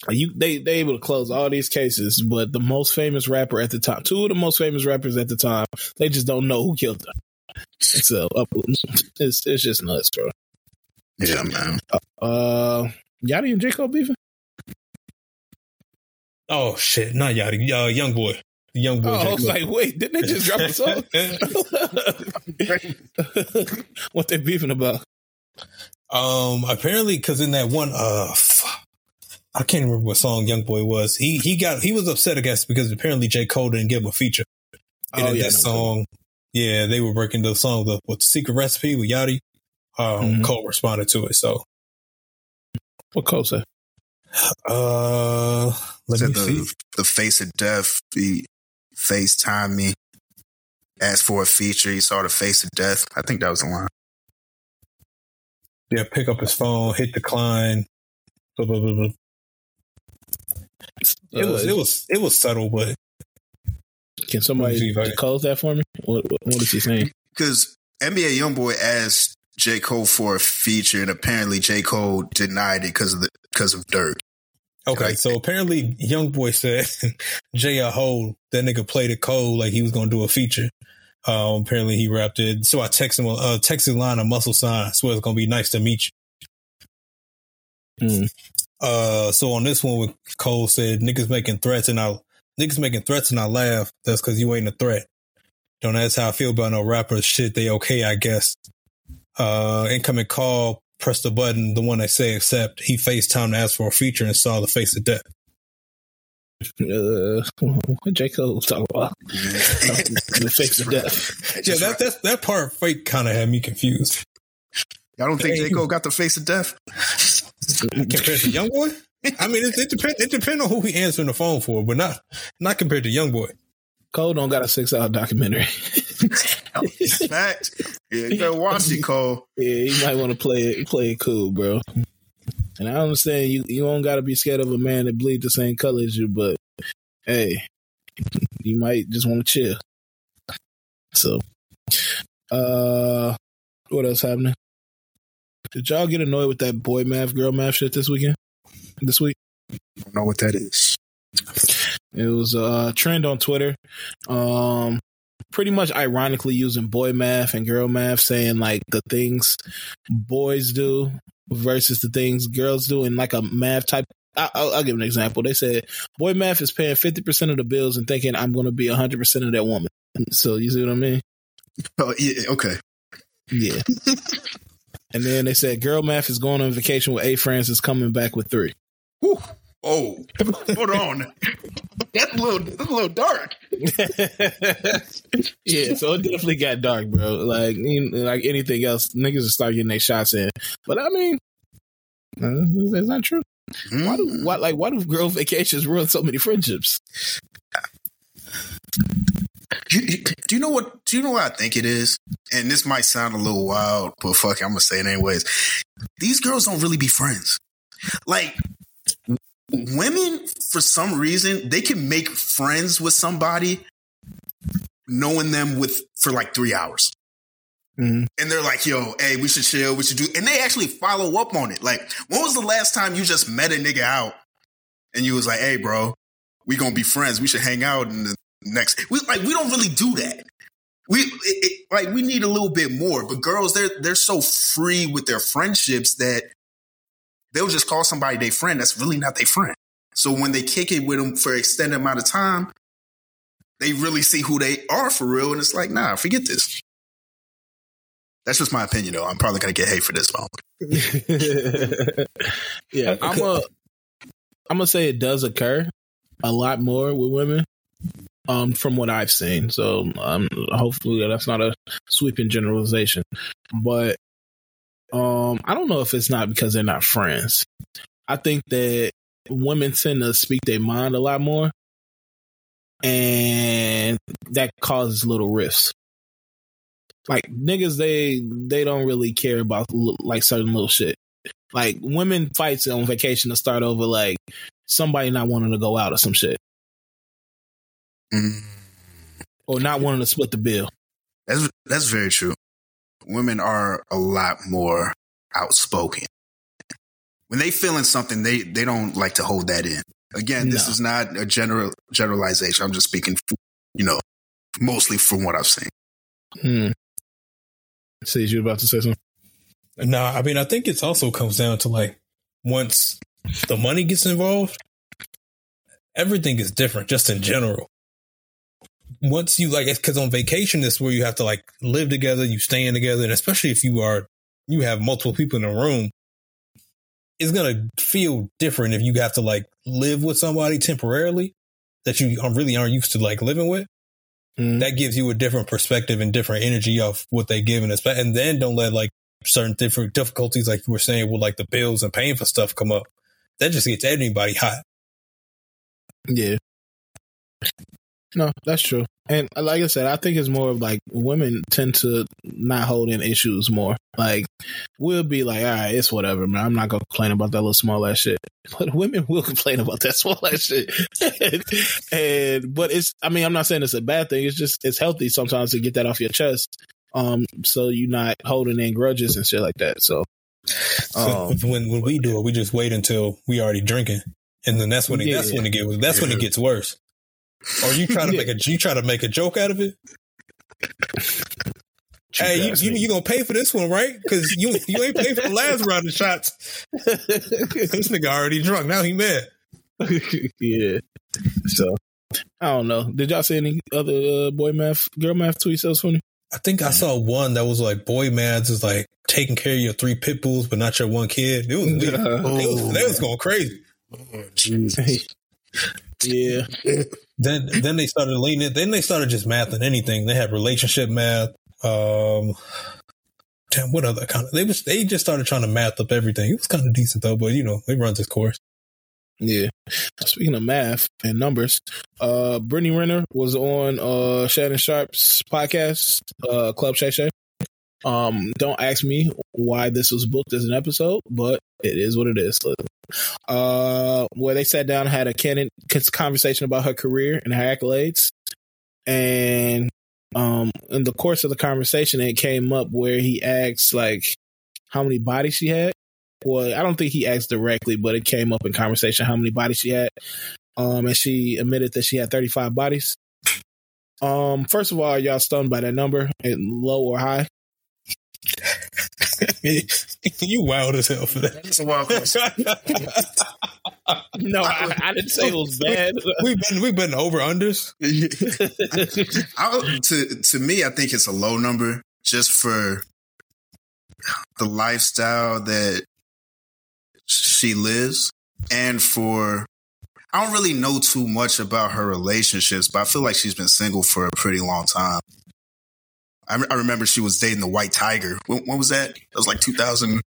you they they able to close all these cases, but the most famous rapper at the time, two of the most famous rappers at the time, they just don't know who killed them. So it's it's just nuts, bro. Yeah, man. Uh, Yachty and J Cole beefing. Oh shit, not Yachty, uh, young boy, the young boy. Oh, I J. was like, wait, didn't they just drop a song? what they beefing about? Um, apparently, because in that one, uh, fuck, I can't remember what song Young Boy was. He he got he was upset, I guess, because apparently J Cole didn't give him a feature. And Oh, in yeah, that no, song, yeah, they were breaking the song the with the Secret Recipe with Yachty. Um, Mhm. Cole responded to it. So, What Cole said? uh, let Said me see. the, the face of death. He FaceTime me, asked for a feature. He saw the face of death. I think that was the line. Yeah, pick up his phone, hit decline. Blah, blah, blah, blah. It was Uh, it was it was subtle, but Can Let me see somebody if close that for me? What, what, what is he saying? Because NBA YoungBoy asked J. Cole for a feature, and apparently J. Cole denied it because of the because of Dirk. Okay, Like- so apparently Young Boy said Jay a hole. That nigga played it cold like he was gonna do a feature. Um, apparently he rapped it. So I text him, uh, texted line a muscle sign. I swear it's gonna be nice to meet you. Hmm. Uh, so on this one, with Cole said niggas making threats and I niggas making threats and I laugh. That's because you ain't a threat. Don't ask how I feel about no rappers. Shit, they okay, I guess. Uh, incoming call pressed the button, the one they say accept. He FaceTime to ask for a feature and saw the face of death. Uh, what J Cole talk about? the face of death. Yeah, that that that part fake kind of had me confused. I don't think J Cole got the face of death. compared to Young Boy. I mean, it, it depends. It depends on who he answering the phone for, but not not compared to Young Boy. Cole don't got a six hour documentary. Fact. Yeah, you better watch it, Cole. Yeah, you might want to play it play it cool, bro. And I understand you you don't got to be scared of a man that bleed the same color as you, but hey, you might just want to chill. So, uh, what else happening? Did y'all get annoyed with that boy math, girl math shit this weekend? This week? I don't know what that is. It was a trend on Twitter. Um, pretty much ironically using boy math and girl math, saying like the things boys do versus the things girls do in like a math type. I, I'll, I'll give an example. They said boy math is paying 50% of the bills and thinking I'm going to be 100% of that woman. So you see what I mean? Oh, yeah, okay. Yeah. and then they said girl math is going on vacation with eight friends is coming back with three. Whew. Oh, hold on. That's a little, that's a little dark. yeah, so it definitely got dark, bro. Like you like anything else, niggas will start getting their shots in. But I mean, uh, that's not true. Why do why like why do girl vacations ruin so many friendships? You, you, do you know what? Do you know what I think it is? And this might sound a little wild, but fuck, it, I'm gonna say it anyways. These girls don't really be friends. Like women, for some reason, they can make friends with somebody, knowing them with for like three hours. Mhm. And they're like, yo, hey, we should chill, we should do, and they actually follow up on it. Like, when was the last time you just met a nigga out and you was like, hey, bro, we gonna be friends. We should hang out in the next. We like, we don't really do that. We it, it, like we need a little bit more. But girls, they're they're so free with their friendships that they'll just call somebody their friend. That's really not their friend. So when they kick it with them for an extended amount of time, they really see who they are for real, and it's like, nah, forget this. That's just my opinion, though. I'm probably gonna get hate for this one. yeah, I'm a I'm gonna say it does occur a lot more with women, um, from what I've seen. So, um, hopefully that's not a sweeping generalization, but um, I don't know if it's not because they're not friends. I think that women tend to speak their mind a lot more, and that causes little rifts. Like niggas, they they don't really care about like certain little shit. Like women fights on vacation to start over like somebody not wanting to go out or some shit, Mm, or not wanting to split the bill. that's that's very true. Women are a lot more outspoken. When they feeling something, they they don't like to hold that in. Again, this is not a general generalization. I'm just speaking, you know, mostly from what I've seen. Hmm. See, you about to say something? No, I mean, I think it also comes down to like once the money gets involved, everything is different just in general. Once you like, because on vacation, is where you have to like live together, you staying together, and especially if you are, you have multiple people in a room, it's gonna feel different if you have to like live with somebody temporarily that you really aren't used to like living with Hmm. that gives you a different perspective and different energy of what they give and expect. And then don't let like certain different difficulties, like you were saying, with like the bills and paying for stuff come up. That just gets anybody hot. Yeah. No, that's true. And uh, like I said, I think it's more of like women tend to not hold in issues more. Like we'll be like, all right, it's whatever, man. I'm not gonna complain about that little small ass shit. But women will complain about that small ass shit. and but it's I mean, I'm not saying it's a bad thing. It's just it's healthy sometimes to get that off your chest. Um, so you're not holding in grudges and shit like that. So So Um, when when we do it, we just wait until we already drinking, and then that's when it, that's when it gets that's when it gets worse. Or you trying to make a you try to make a joke out of it. Hey, you, you you gonna pay for this one, right? Because you you ain't paid for the last round of shots. This nigga already drunk. Now he mad. yeah. So I don't know. Did y'all see any other uh, boy math, girl math tweets that was funny? I think I saw one that was like boy mads is like taking care of your three pit bulls, but not your one kid. It was weird. Oh. They was, they was going crazy. Oh, Jesus. Yeah. Then then they started leaning it. Then they started just mathing anything. They had relationship math. Um, damn, what other kind of? They was they just started trying to math up everything. It was kind of decent though, but you know it runs its course. Yeah. Speaking of math and numbers, uh Brittany Renner was on uh Shannon Sharpe's podcast, uh Club Shay Shay. Um, don't ask me why this was booked as an episode, but it is what it is. Uh, where they sat down had a candid conversation about her career and her accolades, and um, in the course of the conversation, it came up where he asked like how many bodies she had. Well, I don't think he asked directly, but it came up in conversation how many bodies she had. Um, and she admitted that she had 35 bodies. Um, first of all, y'all stunned by that number, low or high? you wild as hell for that. That's a wild question. No, I, I didn't say it was bad. we've been we've been over unders. I, to to me, I think it's a low number just for the lifestyle that she lives, and for I don't really know too much about her relationships, but I feel like she's been single for a pretty long time. I, I remember she was dating the White Tiger. When, when was that? It was like 2000,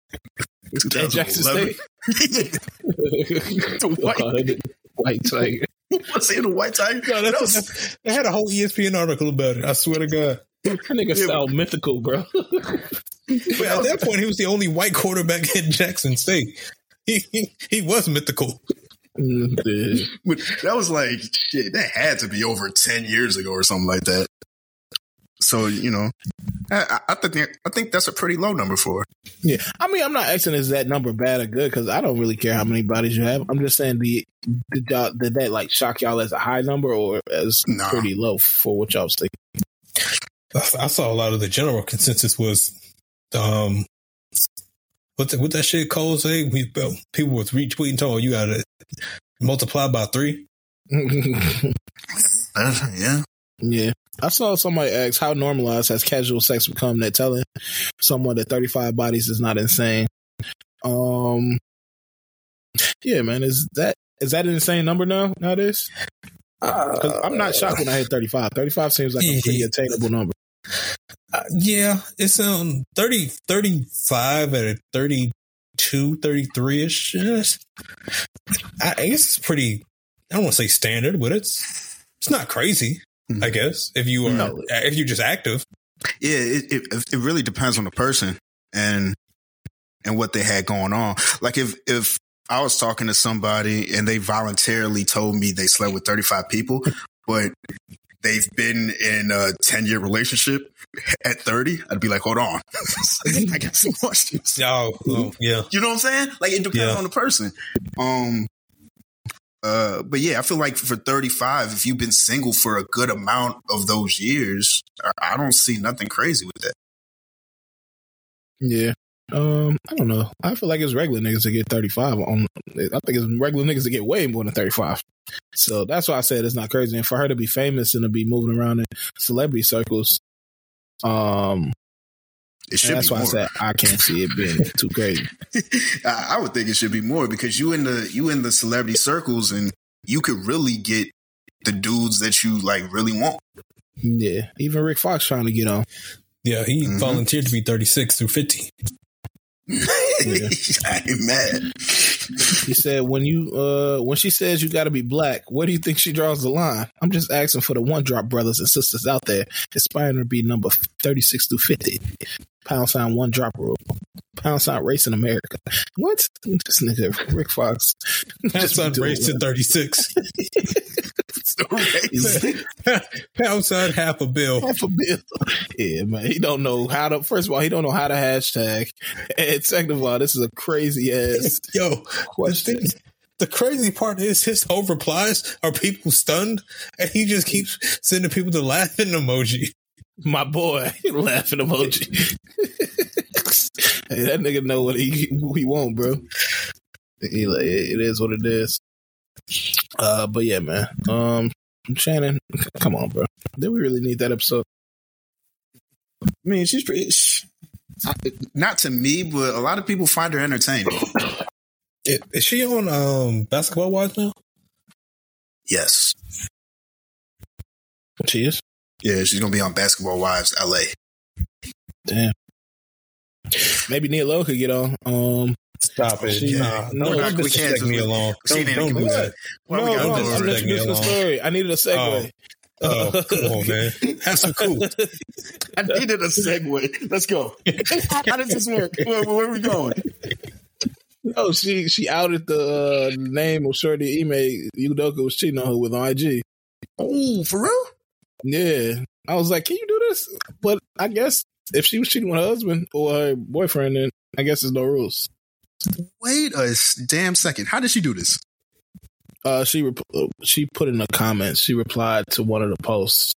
Jackson 2011. State. the white, White tiger. was it the White Tiger? No, That that's, was- that's- they had a whole ESPN article about it. I swear to God. That nigga Yeah, sound mythical, bro. But at that point, he was the only white quarterback in Jackson State. He he, he was mythical. Mm. But that was like shit. That had to be over ten years ago or something like that. So you know, I, I I think I think that's a pretty low number for her. Yeah, I mean, I'm not asking is that number bad or good because I don't really care how many bodies you have. I'm just saying, the did, y'all, did that like shock y'all as a high number or as Nah. pretty low for what y'all was thinking? I, I saw a lot of the general consensus was, um, what the, what that shit Cole say? We people was retweeting, talking, you got to multiply by three. Uh, yeah, yeah, I saw somebody ask how normalized has casual sex become that telling someone that 35 bodies is not insane. Um, yeah, man, is that is that an insane number now nowadays? 'Cause I'm not shocked when I hit 35. 35 seems like a pretty attainable number. Uh, yeah, it's um 30, 35 at a 32, 33 ish. Yes. I I guess it's pretty. I don't want to say standard, but it's it's not crazy. I guess if you are No. if you're just active. yeah. It, it it really depends on the person and and what they had going on. Like if if I was talking to somebody and they voluntarily told me they slept with thirty five people, but they've been in a ten year relationship at thirty, I'd be like, hold on, I got some questions. Oh, oh, yeah. You know what I'm saying? Like it depends Yeah. on the person. Um uh but yeah, I feel like for 35, if you've been single for a good amount of those years, I- don't see nothing crazy with that. Yeah. Um, I don't know. I feel like it's regular niggas to get 35 on I think it's regular niggas to get way more than 35. So that's why I said it's not crazy. And for her to be famous and to be moving around in celebrity circles, um It should that's be why more. I said I can't see it being too crazy. I, I would think it should be more because you in the you in the celebrity circles and you could really get the dudes that you like really want. Yeah. Even Rick Fox trying to get on. Yeah, he Mhm. volunteered to be 36 through 50. I ain't mad. He said when you uh when she says you gotta be black, where do you think she draws the line? I'm just asking for the one drop brothers and sisters out there aspiring to be number thirty six through fifty. Pound sign one drop rule. Pound sign race in America. What? This nigga Rick Fox. Pound sign race to 36. Amazing. Pound sign half a bill. half a bill. Yeah, man. He don't know how to first of all, he don't know how to hashtag. And second of all, this is a crazy ass Yo, the, question. thing, the crazy part is his whole replies are people stunned, and he just keeps sending people the laughing emoji. My boy, laughing emoji. hey, that nigga know what he he want, bro. He like, it it is what it is. Uh, but yeah, man. Um, Shannon, come on, bro. Did we really need that episode? I mean, she's pretty. She, Not to me, but a lot of people find her entertaining. Is, is she on um basketball watch now? Yes. she is. Yeah, she's gonna be on Basketball Wives LA. Damn. Maybe Nia Long could get on. Um, Stop it. She- nah, no, no, don't we can't disrespect just- me along. She Don't, don't do that. Why we no, gotta no, do this? I'm it? Let introducing me the along. story. I needed a segue. Oh, come on, man. That's some cool. I needed a segue. Let's go. How does this work? Where, where are we going? No, she she outed the uh, name of Shorty Ime Udoka was cheating on her with on IG. Oh, for real? Yeah, I was like, can you do this? But I guess if she was cheating with her husband or her boyfriend, then I guess there's no rules. Wait a damn second. How did she do this? Uh, she rep- she put in the comments. She replied to one of the posts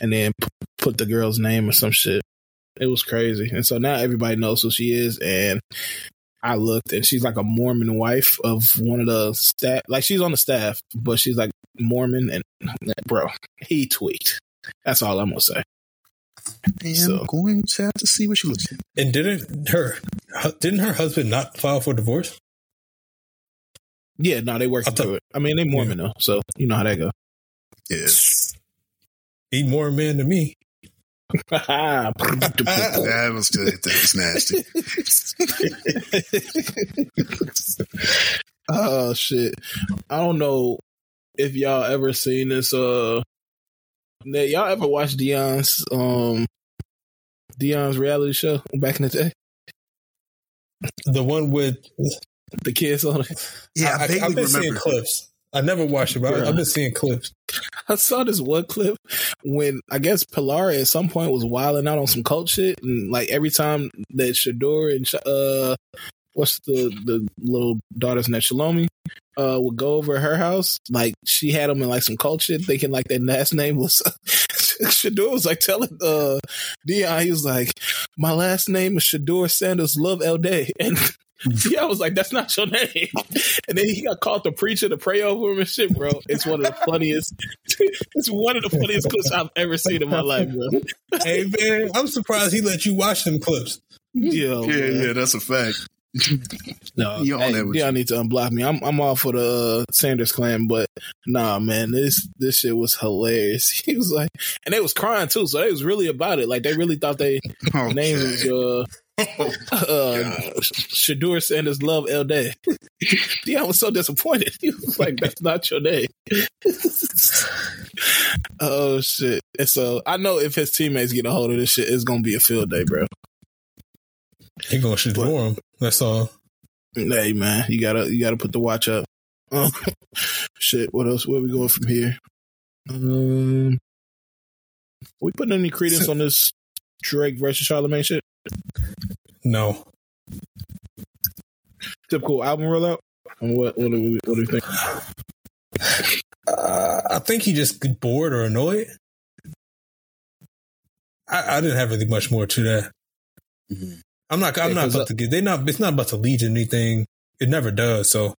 and then p- put the girl's name or some shit. It was crazy, and so now everybody knows who she is. And I looked, and she's like a Mormon wife of one of the staff. Like she's on the staff, but she's like Mormon. And bro, he tweaked. That's all I'm gonna say. I'm So- going to have to see what she looks like. And didn't her didn't her husband not file for divorce? Yeah, no, they working I thought- through it. I mean, they Mormon though, so you know how that go. Yeah. He more man than me. That was good. That was nasty. oh shit! I don't know if y'all ever seen this. Uh, that y'all ever watch Deion's um Deion's reality show back in the day? The one with The kids on it. Yeah, I, I, vaguely have been seeing clips. I never watched it, but I- I've been seeing clips. I saw this one clip when I guess Pilar at some point was wilding out on some cult shit, and like every time that Shedeur and uh, what's the the little daughter's name, Shelomi, uh, would go over her house, like she had them in like some cult shit, thinking like their last name was Shedeur was like telling uh Deion, he was like, my last name is Shedeur Sanders Love L Day, and. Yeah, I was like, "That's not your name," and then he got called the preacher to pray over him and shit, bro. It's one of the funniest. it's one of the funniest clips I've ever seen in my life, bro. hey man, I'm surprised he let you watch them clips. Yo, Yeah, man. yeah, that's a fact. No, You hey, y'all need to unblock me. I'm I'm all for the uh, Sanders clan, but nah, man, this this shit was hilarious. He was like, and they was crying too, so they was really about it. Like they really thought they Okay. name was uh uh Shedeur Sanders Love L Day. Deion was so disappointed. He was like, "That's not your name." oh shit! And so I know if his teammates get a hold of this shit, it's gonna be a field day, bro. He gonna shoot for him. That's all. Hey man, you gotta you gotta put the watch up. Um, shit, what else? Where we going from here? Um, we putting any credence on this Drake versus Charlamagne shit? No, Typical album rollout. And what what do we what do you think? uh, I think he just get bored or annoyed. I, I didn't have really much more to that. Mhm. I'm not. I'm Yeah, not about uh, to get. They're not. It's not about to lead to anything. It never does. So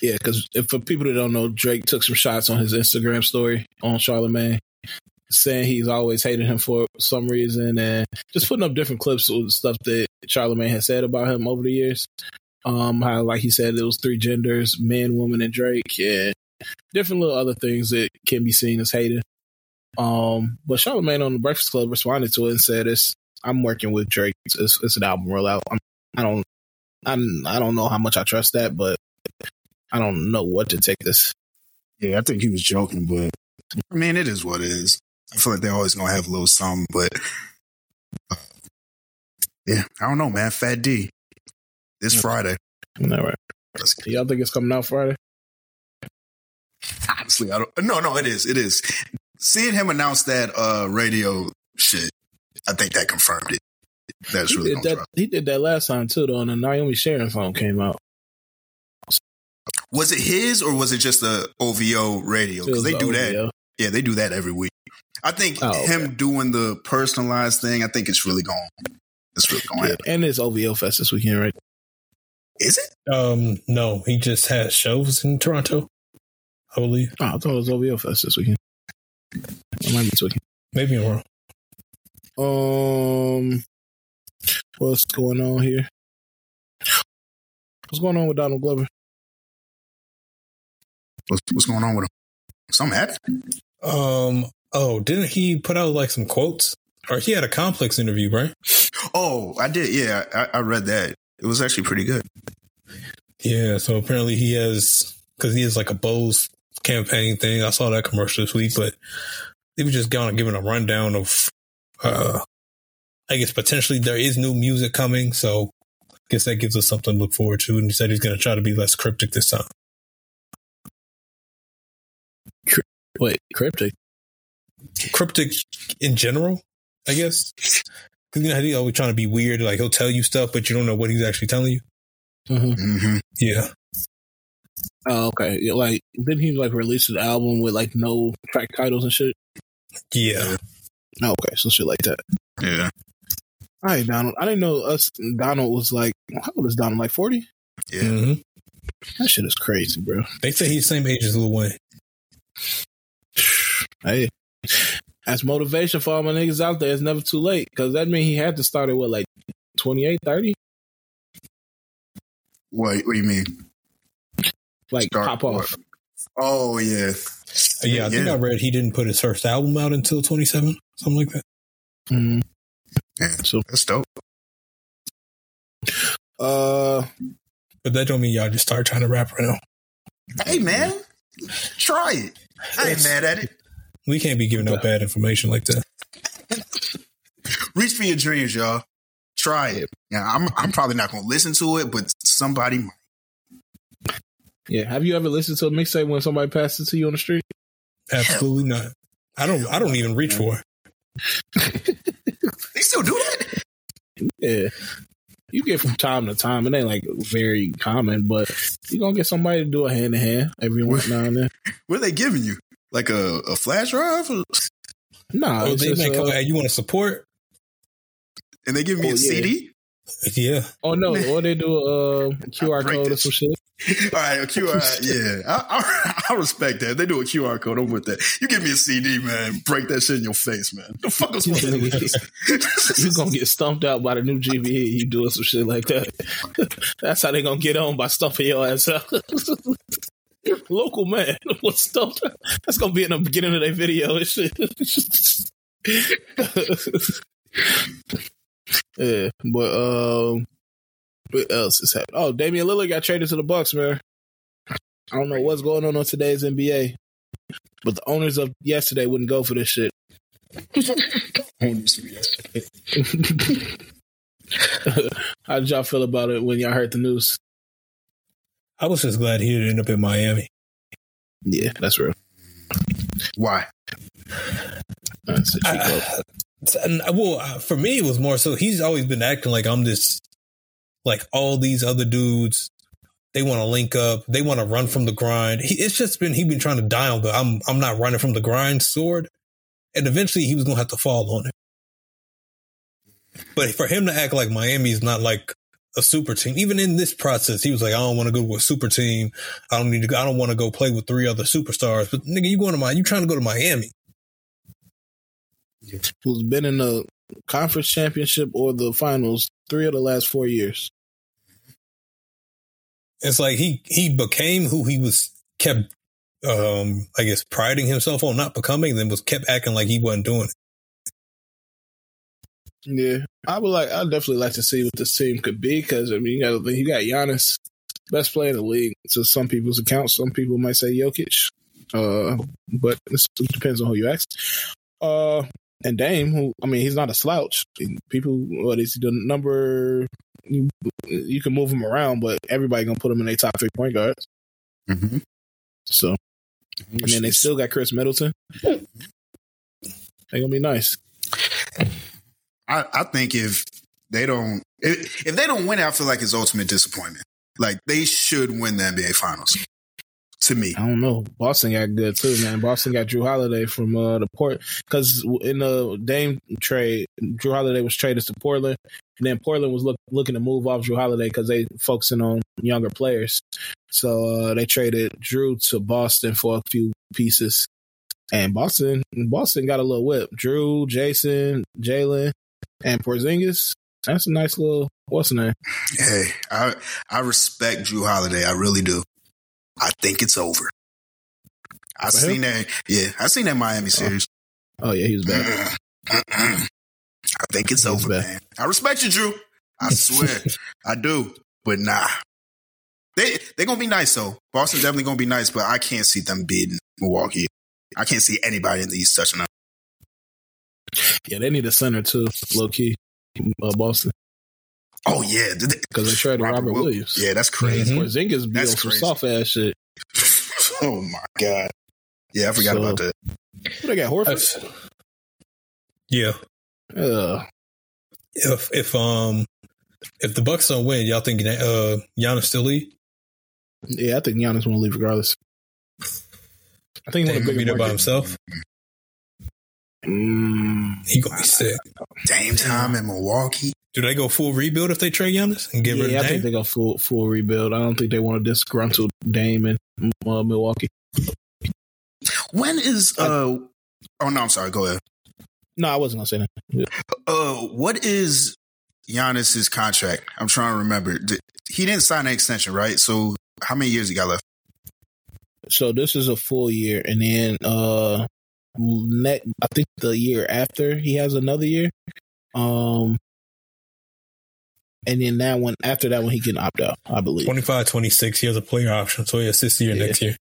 Yeah, because for people that don't know, Drake took some shots on his Instagram story on Charlamagne, saying he's always hated him for some reason, and just putting up different clips of stuff that Charlamagne has said about him over the years. Um, how like he said it was three genders, man, woman, and Drake, and different little other things that can be seen as hating. Um, but Charlamagne on the Breakfast Club responded to it and said, "It's I'm working with Drake. It's, it's an album rollout. I'm, I don't, I'm, I don't know how much I trust that, but I don't know what to take this. Yeah, I think he was joking, but I mean, it is what it is. I feel like they're always gonna have a little something, but uh, yeah, I don't know, man. Fat D this Friday. All right. Let's- Y'all think it's coming out Friday? Honestly, I don't. No, no, it is. It is. Seeing him announce that uh radio shit, I think that confirmed it. That's He really did that. He did that last time too, though. And the Naomi Sharon song came out. Was it his or was it just the OVO radio? Because they the do that. OVO. Yeah, they do that every week. I think Oh, okay. him doing the personalized thing. I think it's really going. It's really going. Yeah, and it's OVO Fest this weekend, right? Is it? um, no, he just has shows in Toronto. I believe. Oh, I thought it was OVO Fest this weekend. It might be this weekend. Maybe I'm wrong. Um, what's going on here? What's going on with Donald Glover? What's, what's going on with him? Something happened? Um. Oh, didn't he put out like some quotes? Or he had a complex interview, right? Oh, I did. Yeah, I, I read that. It was actually pretty good. Yeah. So apparently he has because he has like a Bose campaign thing. I saw that commercial this week, but they were just kind of giving a rundown of. uh I guess potentially there is new music coming, so I guess that gives us something to look forward to. And he said he's going to try to be less cryptic this time. Wait, cryptic. Cryptic in general, I guess. Because you know how he's always trying to be weird. Like he'll tell you stuff, but you don't know what he's actually telling you. Mm-hmm. hmm Yeah. Oh, okay. Like, didn't he like release an album with like no track titles and shit? Yeah. Oh, okay, so shit like that. Yeah. All right, Donald. I didn't know us. Donald was like, how old is Donald? Like forty? Yeah. hmm That shit is crazy, bro. They say he's the same age as Lil Wayne. Hey, that's motivation for all my niggas out there. It's never too late because that means he had to start at what, like 28, 30? What, what do you mean? Like Start pop off. what? Oh, yeah. Yeah, I think Yeah. I read he didn't put his first album out until 27, something like that. Mhm. Yeah. So, That's dope. uh, But that don't mean y'all just start trying to rap right now. Hey, man. Try it. I ain't mad at it. We can't be giving out bad information like that. Reach for your dreams, y'all. Try it. Yeah, I'm I'm probably not gonna listen to it, but somebody might. Yeah. Have you ever listened to a mixtape when somebody passes it to you on the street? Absolutely not. I don't. I don't even reach for it. They still do that? Yeah. You get from time to time. It ain't like very common, but you gonna get somebody to do a hand in hand every once now and then. What are they giving you? Like a, a flash drive? Or- Nah, Oh, they just, might come. uh, Hey, you want to support? And they give me Oh, a yeah. CD? Yeah. oh no, or they do a uh, QR code or that some shit. All right, a QR. Yeah, I, I, I respect that. They do a QR code. I'm with that. You give me a CD, man. Break that shit in your face, man. The fuck is wrong with you gonna get stumped out by the new GBE. You doing some shit like that. That's how they gonna get on by stumping your ass out. Local man was stumped. That's gonna be in the beginning of their video and shit. yeah, but um, what else is happening? Oh, Damian Lillard got traded to the Bucks, man. I don't know what's going on on today's NBA, but the owners of yesterday wouldn't go for this shit. How did y'all feel about it when y'all heard the news? I was just glad he didn't end up in Miami. Yeah, that's real. Why? That's a cheat code. Uh, well, uh, for me, it was more so he's always been acting like I'm this, like all these other dudes. They want to link up. They want to run from the grind. He, it's just been he been trying to die on the I'm I'm not running from the grind sword, and eventually he was gonna have to fall on it. But for him to act like Miami's not like a super team, even in this process, he was like, I don't want to go to a super team. I don't need to. Go, I don't want to go play with three other superstars. But nigga, you going to my? You trying to go to Miami? Who's been in the conference championship or the finals three of the last four years? It's like he he became who he was kept um I guess priding himself on not becoming, then was kept acting like he wasn't doing it. Yeah, I would like. I definitely like to see what this team could be because I mean, you got you got Giannis, best player in the league. To some people's accounts, some people might say Jokic, uh, but this depends on who you ask. Uh, and Dame, who I mean, he's not a slouch. People, what is he the number? You, you can move him around, but everybody gonna put him in a top three point guards. Mm-hmm. So, and then they still got Khris Middleton. They gonna be nice. I, I think if they don't, if, if they don't win, I feel like it's ultimate disappointment. Like they should win the NBA Finals. To me, I don't know. Boston got good too, man. Boston got Jrue Holiday from uh, the port because in the Dame trade, Jrue Holiday was traded to Portland, and then Portland was look, looking to move off Jrue Holiday because they focusing on younger players. So uh, they traded Jrue to Boston for a few pieces, And Boston, Boston got a little whip. Jrue, Jayson, Jalen, and Porzingis. That's a nice little what's the name? Hey, I I respect Jrue Holiday. I really do. I think it's over. I For seen that. Yeah, I seen that Miami series. Oh yeah, he was bad. I think it's over, man. I respect you, Jrue. I swear, I do. But nah, they they're gonna be nice though. Boston definitely gonna be nice, but I can't see them beating Milwaukee. I can't see anybody in the East touching them. Yeah, they need a center too, low key. Uh, Boston Oh yeah, because they traded Robert, Wil- Williams. Yeah, that's crazy. Mhm. Porzingis be on some soft ass shit. oh my god. Yeah, I forgot So- about that. Who they got Horford? That's, yeah. Uh, If if um if the Bucks don't win, y'all think uh Giannis still leave? yeah, I think Giannis want to leave regardless. I think he want gonna to be be there by himself. Mm, He gonna be sick. Dame time in Milwaukee. Do they go full rebuild if they trade Giannis and get rid yeah, I think they go full full rebuild. I don't think they want to disgruntle Dame in uh, Milwaukee. When is uh? Oh no, I'm sorry. Go ahead. No, I wasn't gonna say that. Uh, what is Giannis's contract? I'm trying to remember. He didn't sign an extension, right? So how many years he got left? So this is a full year, and then uh, next I think the year after he has another year. Um, and then that one after that one he can opt out. I believe. 25, 26, he has a player option, so he has this year Yeah. next year.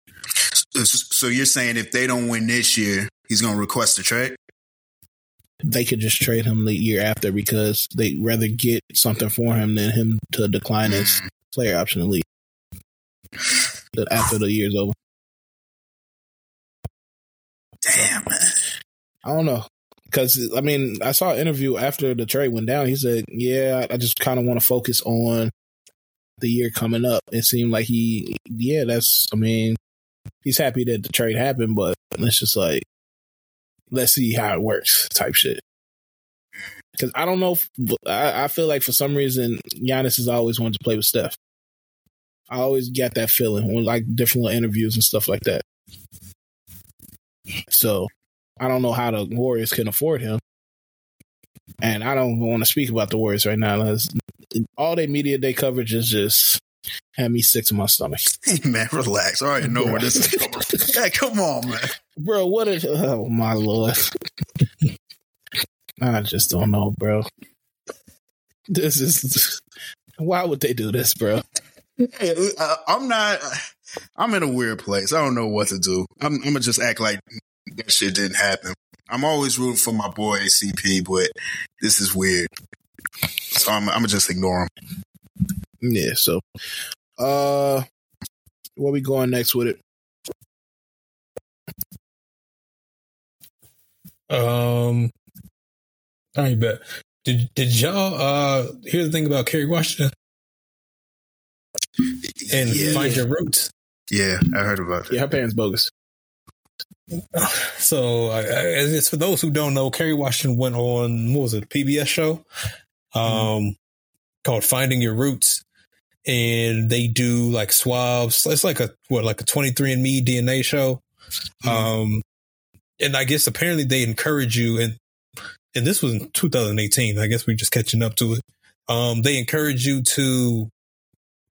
So, so you're saying if they don't win this year, he's going to request a trade? they could just trade him the year after because they'd rather get something for him than him to decline his hmm. player option to leave That after the year's over. Damn, man. I don't know. Because, I mean, I saw an interview after the trade went down. He said, Yeah, I just kind of want to focus on the year coming up. It seemed like he, yeah, that's, I mean, he's happy that the trade happened, but it's just like, let's see how it works type shit. Because I don't know. I, I feel like for some reason, Giannis has always wanted to play with Steph. I always get that feeling when like different interviews and stuff like that. So I don't know how the Warriors can afford him. And I don't want to speak about the Warriors right now. All their media day coverage is just had me sick to my stomach. Hey, man, relax. I already know where this is going. Hey, come on, man. Bro, what is oh my lord. I just don't know, bro. This is why would they do this, bro? Hey, uh, I'm not. I'm in a weird place. I don't know what to do. I'm, I'm gonna just act like that shit didn't happen. I'm always rooting for my boy CP, but this is weird. So I'm, I'm gonna just ignore him. Yeah, so uh where we going next with it? Um, I bet. Did did y'all uh hear the thing about Kerry Washington and yeah, find your roots? yeah, I heard about that. Yeah, her parents bogus. So, I, I, it's for those who don't know, Kerry Washington went on what was it, a PBS show, um, called "Finding Your Roots," and they do like swabs. It's like a what, like a twenty three and Me DNA show. Um, and I guess apparently they encourage you, and and this was in 2018. I guess we're just catching up to it. Um, they encourage you to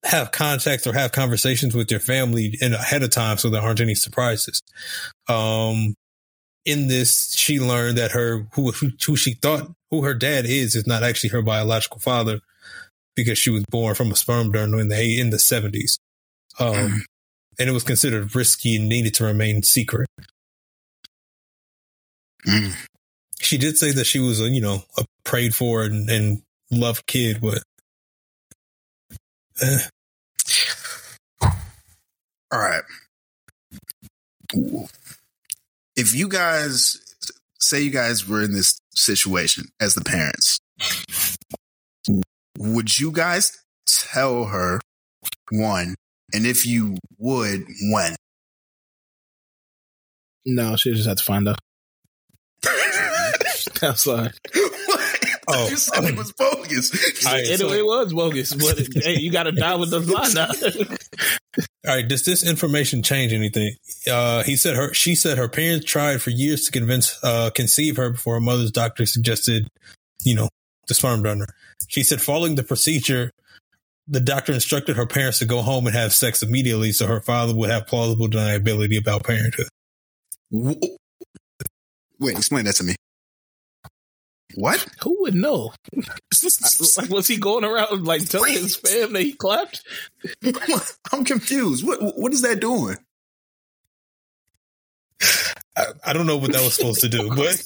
have contacts or have conversations with your family in ahead of time so there aren't any surprises. Um, in this, she learned that her who who, she thought who her dad is is not actually her biological father because she was born from a sperm donor in the in the seventies. Um, and it was considered risky and needed to remain secret. Mm. She did say that she was a you know a prayed for and, and loved kid, but All right. If you guys say you guys were in this situation as the parents, would you guys tell her one? And if you would, when? No, she just had to find out. I'm sorry. Oh. you said it was bogus. I- It, so- it was bogus, but hey, you got to die with the line now. All right, does this information change anything? Uh, he said her. She said her parents tried for years to convince, uh, conceive her before her mother's doctor suggested, you know, the sperm donor. She said following the procedure, the doctor instructed her parents to go home and have sex immediately, so her father would have plausible deniability about parenthood. Wait, explain that to me. What? Who would know? like, was he going around like telling his fam that he clapped? I'm confused. What what is that doing? I, I don't know what that was supposed to do, but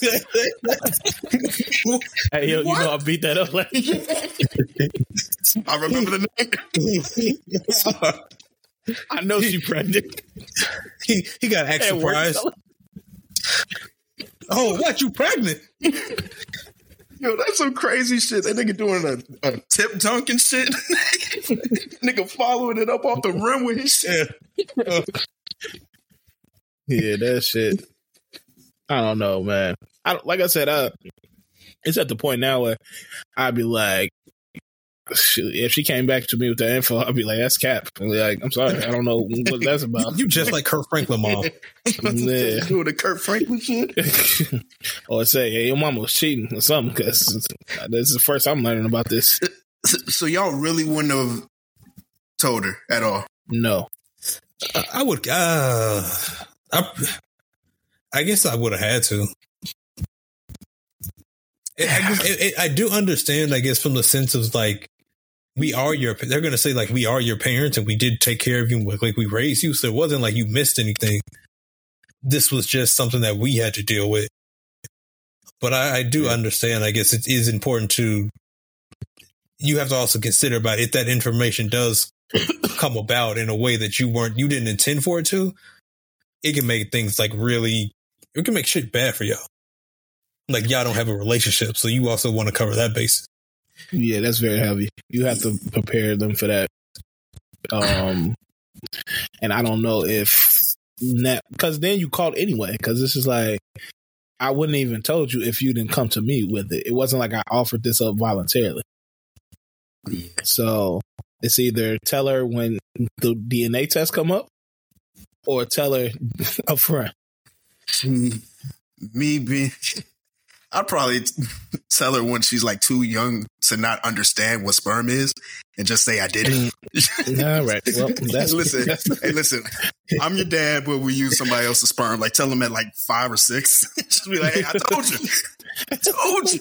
Hey, yo, you know I beat that up. Like, I remember the name. I know she pregnant. he he got extra At work, Oh, what you pregnant? Yo, that's some crazy shit. That nigga doing a, a tip dunk and shit. nigga following it up off the rim with his shit. Yeah, that shit. I don't know, man. I like I said, uh, it's at the point now where I'd be like, shoot, if she came back to me with the info, I'd be like, that's cap. I'd be like, I'm sorry, I don't know what that's about. You just like Kirk Franklin, mom. Yeah. Doing the Kirk Franklin shit. or say, hey, your mama was cheating or something, because this is the first I'm learning about this. So, so y'all really wouldn't have told her at all. No. I, I would. Uh, I, I guess I would have had to. It- I, it- it- I do understand. I guess from the sense of like, we are your. They're gonna say like we are your parents and we did take care of you, like we raised you. So it wasn't like you missed anything. This was just something that we had to deal with. But I, I do understand. I guess it is important to. You have to also consider about if that information does come about in a way that you weren't you didn't intend for it to, it can make things like really it can make shit bad for y'all. Like y'all don't have a relationship, so you also want to cover that base. Yeah, that's very heavy. You have to prepare them for that. Um, and I don't know if that because then you called anyway. Because this is like I wouldn't even told you if you didn't come to me with it. It wasn't like I offered this up voluntarily. So it's either tell her when the DNA test come up, or tell her up front. Me being, I'd probably tell her when she's like too young to not understand what sperm is, and just say I did it. All right. Well, that's listen, hey, listen. I'm your dad, but we use somebody else's sperm. Like, tell them at like five or six. just be like, hey, I told you, I told you.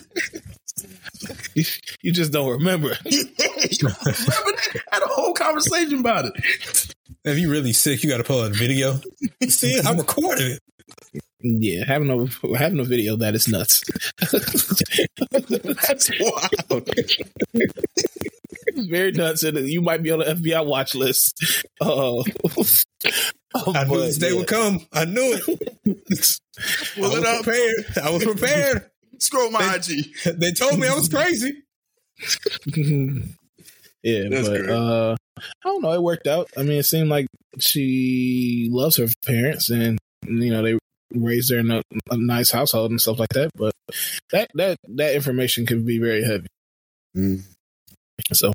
you, you just don't remember. you remember that? Had a whole conversation about it. If you really sick, you got to pull out a video. See, I recorded it. Yeah, having a having a video that is nuts. That's wild. It's very nuts, and you might be on the FBI watch list. Uh, I knew this day would come. I knew it. I was up. prepared. I was prepared. Scroll my IG. They told me I was crazy. yeah, That's but great. uh, I don't know. It worked out. I mean, it seemed like she loves her parents, and you know they raised there in a, a nice household and stuff like that. But that that that information can be very heavy. Mm. So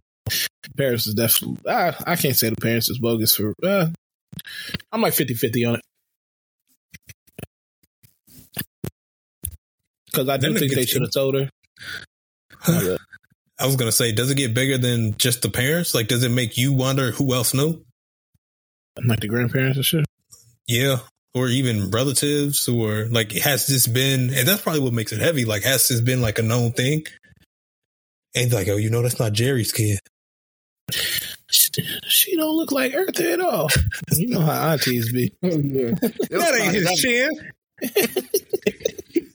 parents is definitely. I, I can't say the parents is bogus for. Uh, I'm like 50-50 on it. Because I do Then think they should have told her. I was gonna say, does it get bigger than just the parents? Like, does it make you wonder who else knew? like the grandparents and shit. Yeah, or even relatives, or like, has this been? And that's probably what makes it heavy. Like, has this been like a known thing? And like, oh, you know, that's not Jerry's kid. She, she don't look like Eartha at all. You know how aunties be. That ain't his chin.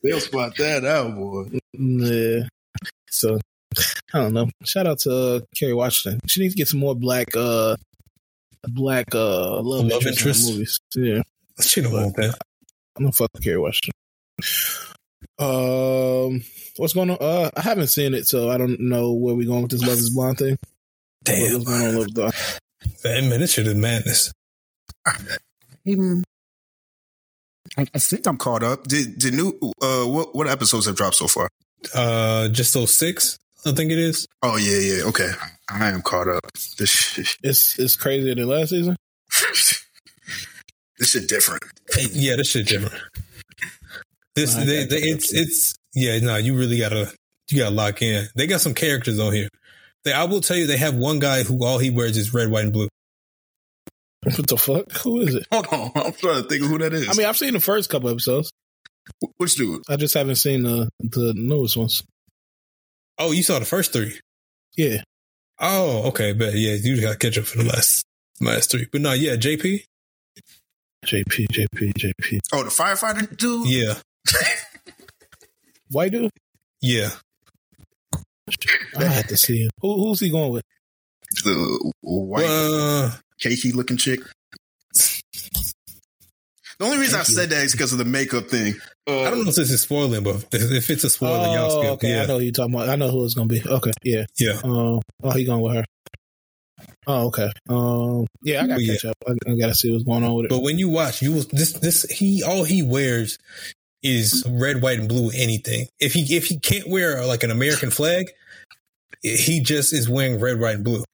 They'll spot that out, boy. Yeah. So I don't know. Shout out to uh, Kerry Washington. She needs to get some more black uh black uh love, Love interest, in interest? movies. Yeah. She don't want that. I'm gonna fuck with Kerry Washington. Um what's going on? Uh I haven't seen it, so I don't know where we're going with this Love is Blind thing. Damn, What's going on with the that man, shit is madness. Even, I, I think I'm caught up. Did did new uh what what episodes have dropped so far? Uh, just those six, I think it is. Oh yeah, yeah. Okay, I am caught up. This shit. it's it's crazier than last season? This shit different. Yeah, this shit different. This I they, got they, it's it's yeah no you really gotta you gotta lock in. They got some characters on here. They I will tell you they have one guy who all he wears is red, white, and blue. What the fuck? Who is it? Hold on, I'm trying to think of who that is. I mean, I've seen the first couple episodes. which dude? I just haven't seen the the newest ones. Oh, you saw the first three. Yeah. Oh, okay, but yeah, you gotta catch up for the last last three. But no, yeah, JP. JP, JP, JP. Oh, the firefighter dude. Yeah, White dude? yeah. I had to see him. Who, who's he going with? The white Uh, cakey looking chick. The only reason I said that is because of the makeup thing. Uh, I don't know if this is spoiling, but if it's a spoiler, y'all Oh, skip. okay. I know who you're talking about. I know who it's going to be. Okay. Yeah. yeah. Um, oh, he going with her. Oh, okay. Um, yeah, I got to Yeah. catch up. I, I got to see what's going on with it. But when you watch, you will this this he all he wears is red, white, and blue. Anything. If he if he can't wear like an American flag, he just is wearing red, white, and blue.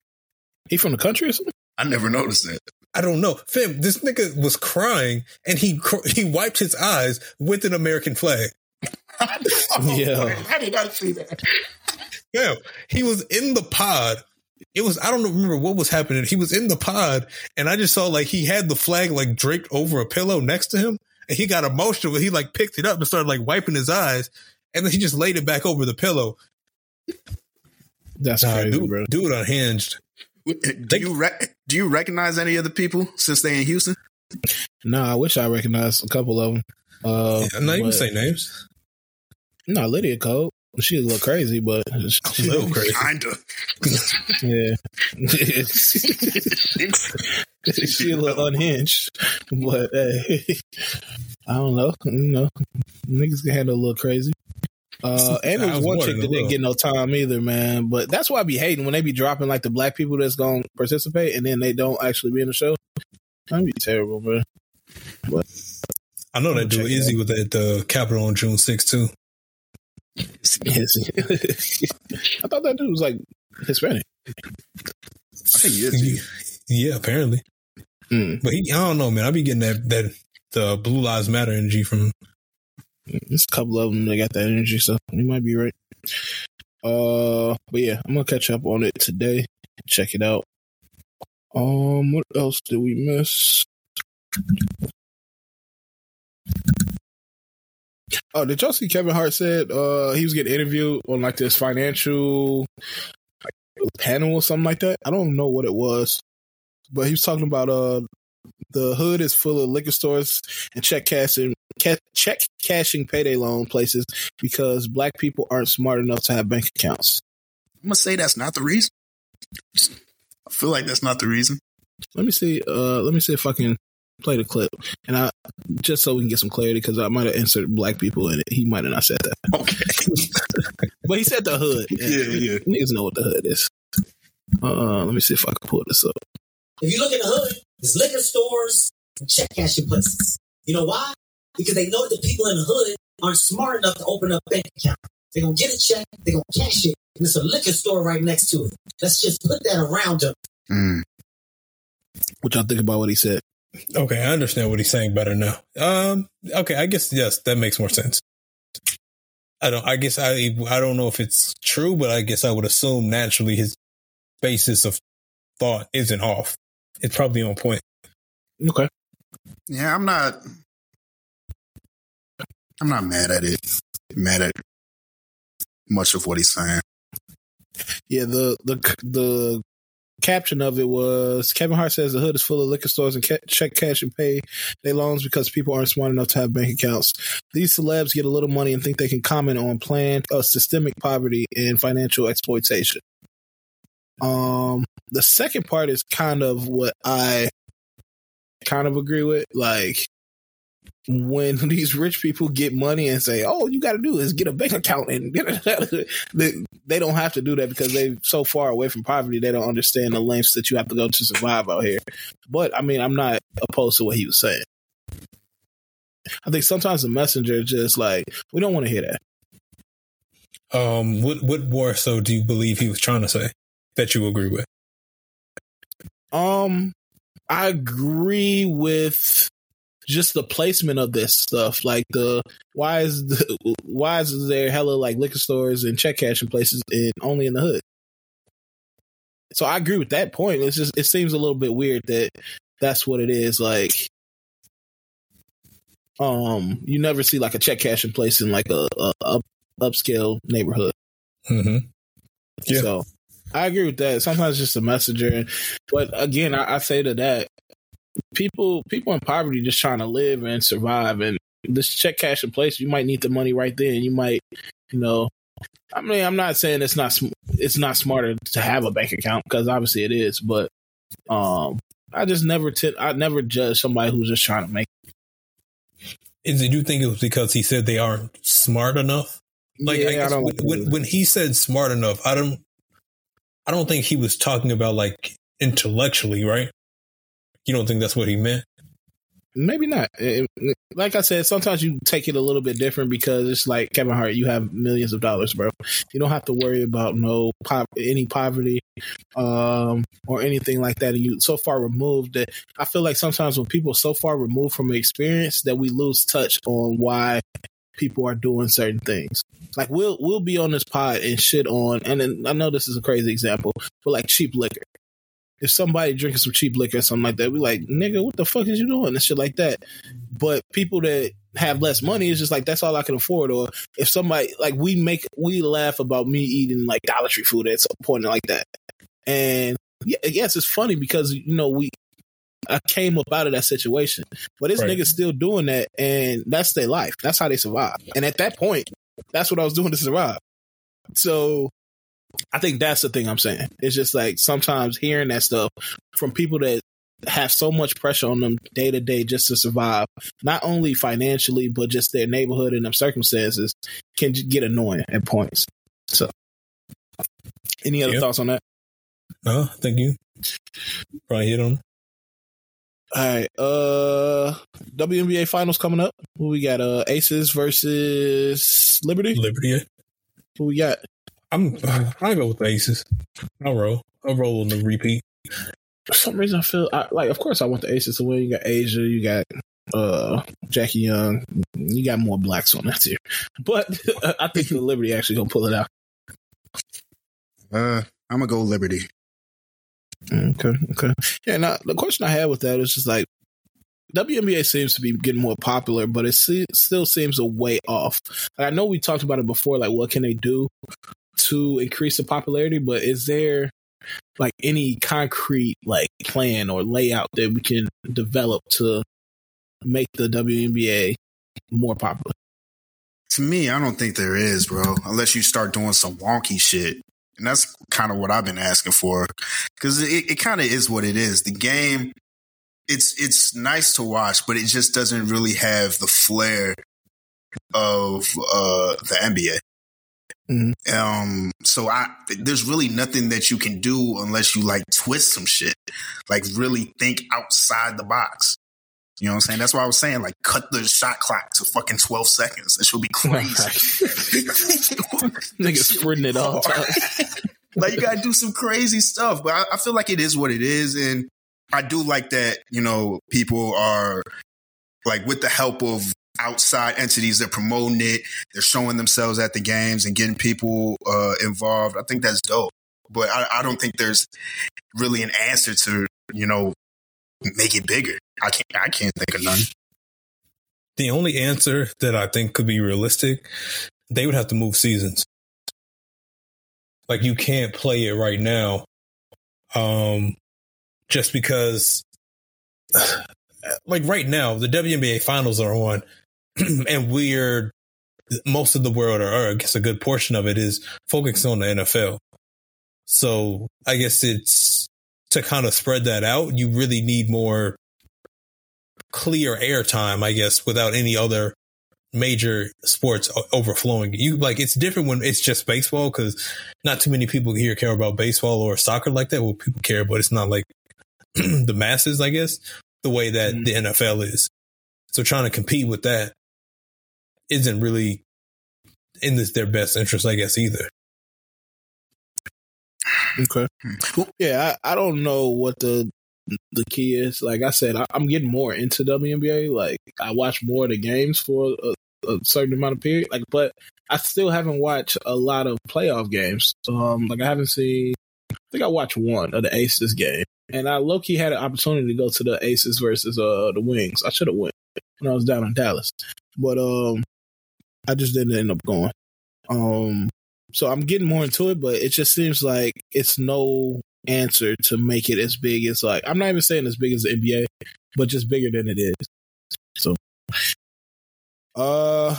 he from the country or something? I never noticed that. I don't know, fam. This nigga was crying and he cr- he wiped his eyes with an American flag. Yeah. I did not see that? Yeah, he was in the pod. It was I don't remember what was happening. He was in the pod, and I just saw like he had the flag like draped over a pillow next to him, and he got emotional. He like picked it up and started like wiping his eyes, and then he just laid it back over the pillow. That's Nah, crazy, dude, bro. dude unhinged. Do you rec- do you recognize any of the people since they in Houston? No, I wish I recognized a couple of them. Uh, I'm not even but- say names. No, Lydia Cole. She a little crazy, but A little crazy. Kinda. yeah. she a little unhinged, but hey, I don't know. You know, niggas can handle a little crazy. Uh, and there I was was one chick that didn't get no time either, man. But that's why I be hating when they be dropping like the black people that's gonna participate and then they don't actually be in the show. That'd be terrible, man. I know I'm that dude gonna check it Izzy with that uh, Capitol on June 6th too. Yes. I thought that dude was like Hispanic. I think he is. Yeah, apparently. Mm. But he, I don't know, man. I be getting that that the Blue Lives Matter energy from. There's a couple of them that got that energy, so you might be right. Uh, but yeah, I'm gonna catch up on it today. Check it out. Um, what else did we miss? Oh, did y'all see Kevin Hart said uh he was getting interviewed on like this financial panel or something like that? I don't know what it was, but he was talking about uh the hood is full of liquor stores and check cashing ca- check cashing payday loan places because black people aren't smart enough to have bank accounts. I'm gonna say that's not the reason. I feel like that's not the reason. Let me see. Uh, let me see if I can play the clip, and I just so we can get some clarity because I might have inserted black people in it. He might have not said that, Okay. but he said the hood. Yeah, yeah. Niggas know what the hood is. Uh, let me see if I can pull this up. If you look in the hood, there's liquor stores and check cashing places. You know why? Because they know that the people in the hood aren't smart enough to open up a bank account. They're gonna get a check, they're gonna cash it, and there's a liquor store right next to it. Let's just put that around them. Mm. What y'all think about what he said? Okay, I understand what he's saying better now. Um, okay, I guess yes, that makes more sense. I don't. I guess I. I don't know if it's true, but I guess I would assume naturally his basis of thought isn't off. It's probably on point. Okay. Yeah, I'm not. I'm not mad at it. Mad at much of what he's saying. Yeah, the the the caption of it was Kevin Hart says the hood is full of liquor stores and ca- check cash and pay their loans because people aren't smart enough to have bank accounts. These celebs get a little money and think they can comment on planned uh, systemic poverty and financial exploitation. Um, the second part is kind of what I kind of agree with. Like when these rich people get money and say, "Oh, you got to do is get a bank account," and they, they don't have to do that because they're so far away from poverty. They don't understand the lengths that you have to go to survive out here. But I mean, I'm not opposed to what he was saying. I think sometimes the messenger just like, we don't want to hear that. Um, what what more so do you believe he was trying to say that you agree with? Um, I agree with just the placement of this stuff. Like the why is the why is there hella like liquor stores and check cashing places in only in the hood? So I agree with that point. It's just it seems a little bit weird that that's what it is. Like, um, you never see like a check cashing place in like a, a up upscale neighborhood. Mm-hmm. Yeah. So I agree with that. Sometimes it's just a messenger, but again, I, I say to that, people people in poverty just trying to live and survive, and this check cashing place, you might need the money right then. You might, you know, I mean, I'm not saying it's not sm- it's not smarter to have a bank account because obviously it is, but um, I just never t- I never judge somebody who's just trying to make. Is it you think it was because he said they aren't smart enough? Like Yeah, I guess don't when, when, when he said smart enough, I don't I don't think he was talking about like intellectually, right? You don't think that's what he meant? Maybe not. Like I said, sometimes you take it a little bit different because it's like Kevin Hart. You have millions of dollars, bro. You don't have to worry about no pop, any poverty, um, or anything like that. And you so far removed that I feel like sometimes when people so far removed from experience that we lose touch on why people are doing certain things. Like we'll we'll be on this pod and shit on, and then I know this is a crazy example, but like cheap liquor if somebody drinking some cheap liquor or something like that, we like, nigga, what the fuck is you doing? And shit like that. But people that have less money, it's just like that's all I can afford. Or if somebody like we make we laugh about me eating like Dollar Tree food at some point like that. And yeah, yes, it's funny because you know we I came up out of that situation. But this Right. nigga's still doing that and that's their life. That's how they survive. And at that point, that's what I was doing to survive. So I think that's the thing I'm saying. It's just like sometimes hearing that stuff from people that have so much pressure on them day to day just to survive, not only financially, but just their neighborhood and them circumstances can get annoying at points. So, any other thoughts on that? No, thank you probably hit on. All right. Uh, WNBA finals coming up. Who we got? Uh, Aces versus Liberty. Liberty. Who we got? I'm I go with the Aces. I'll roll. I'll roll on the repeat. For some reason, I feel I, like, of course, I want the Aces to win. You got A'ja, you got uh Jackie Young, you got more blacks on that tier, but I think the Liberty actually gonna pull it out. Uh, I'm gonna go Liberty. Okay, okay. Yeah, now the question I had with that is just like WNBA seems to be getting more popular, but it se- still seems a way off. Like, I know we talked about it before, like what can they do to increase the popularity, but is there like any concrete like plan or layout that we can develop to make the WNBA more popular? To me, I don't think there is, bro. Unless you start doing some wonky shit, and that's kind of what I've been asking for, because it, it kind of is what it is. The game, it's it's nice to watch, but it just doesn't really have the flair of uh the NBA. Mhm. Um, so I there's really nothing that you can do unless you like twist some shit, like really think outside the box. You know what I'm saying? That's why I was saying like cut the shot clock to fucking 12 seconds. That should be crazy. Niggas sprinting it all like you gotta do some crazy stuff. But I, I feel like it is what it is, and I do like that. You know, people are like with the help of outside entities, they're promoting it, they're showing themselves at the games and getting people uh, involved. I think that's dope. But I, I don't think there's really an answer to you know make it bigger. I can't. I can't think of none. The only answer that I think could be realistic, they would have to move seasons. Like you can't play it right now, um, just because. Like right now, the WNBA finals are on, and we're most of the world, or, I guess a good portion of it, is focused on the NFL. So I guess it's to kind of spread that out. You really need more clear airtime, I guess, without any other major sports overflowing. You like it's different when it's just baseball because not too many people here care about baseball or soccer like that. Well, people care, but it's not like the masses, I guess, the way that Mhm. the NFL is. So trying to compete with that isn't really in this, their best interest, I guess, either. Okay. Yeah, I, I don't know what the the key is. Like I said, I, am getting more into WNBA. Like I watch more of the games for a, a, certain amount of period. Like, but I still haven't watched a lot of playoff games. Um, like I haven't seen. I think I watched one of the Aces game, and I low key had an opportunity to go to the Aces versus uh the Wings. I should have went when I was down in Dallas, but um, I just didn't end up going. Um, so I'm getting more into it, but it just seems like it's no answer to make it as big as like I'm not even saying as big as the NBA, but just bigger than it is. So, uh,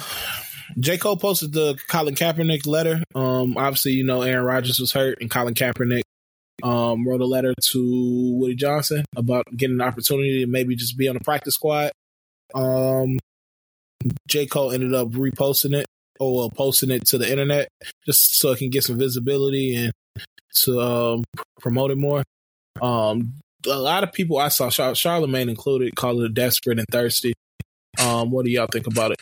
J Cole posted the Colin Kaepernick letter. Um, obviously, you know Aaron Rodgers was hurt, and Colin Kaepernick um wrote a letter to Woody Johnson about getting an opportunity to maybe just be on the practice squad. Um, J Cole ended up reposting it or posting it to the internet just so it can get some visibility and to um, promote it more. Um, a lot of people I saw, Char- Charlemagne included, call it desperate and thirsty. Um, what do y'all think about it?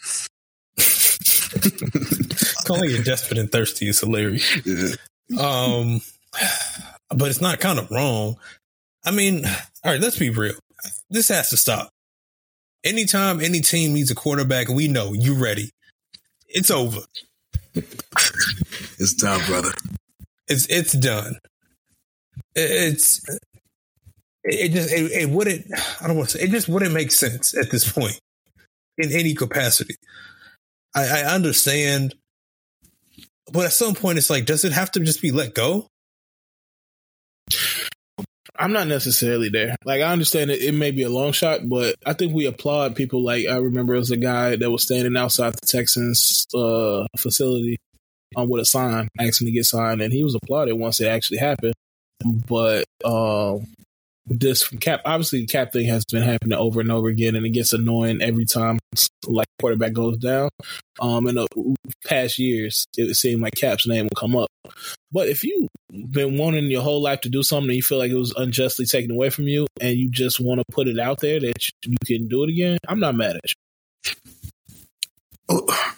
Calling it desperate and thirsty is hilarious. Um, but it's not kind of wrong. I mean, all right, let's be real. This has to stop. Anytime any team needs a quarterback, we know you ready. It's over. it's done, brother. It's it's done. It's it just it, it wouldn't. I don't want to say it just wouldn't make sense at this point in any capacity. I, I understand, but at some point, it's like, does it have to just be let go? I'm not necessarily there. Like I understand it, it may be a long shot, but I think we applaud people. Like I remember was a guy that was standing outside the Texans uh, facility um, with a sign asking to get signed, and he was applauded once it actually happened. But uh, this from Cap, obviously, the Cap thing has been happening over and over again, and it gets annoying every time like quarterback goes down. Um, in the past years, it seemed like Cap's name will come up. But if you've been wanting your whole life to do something and you feel like it was unjustly taken away from you, and you just want to put it out there that you can do it again, I'm not mad at you. Oh,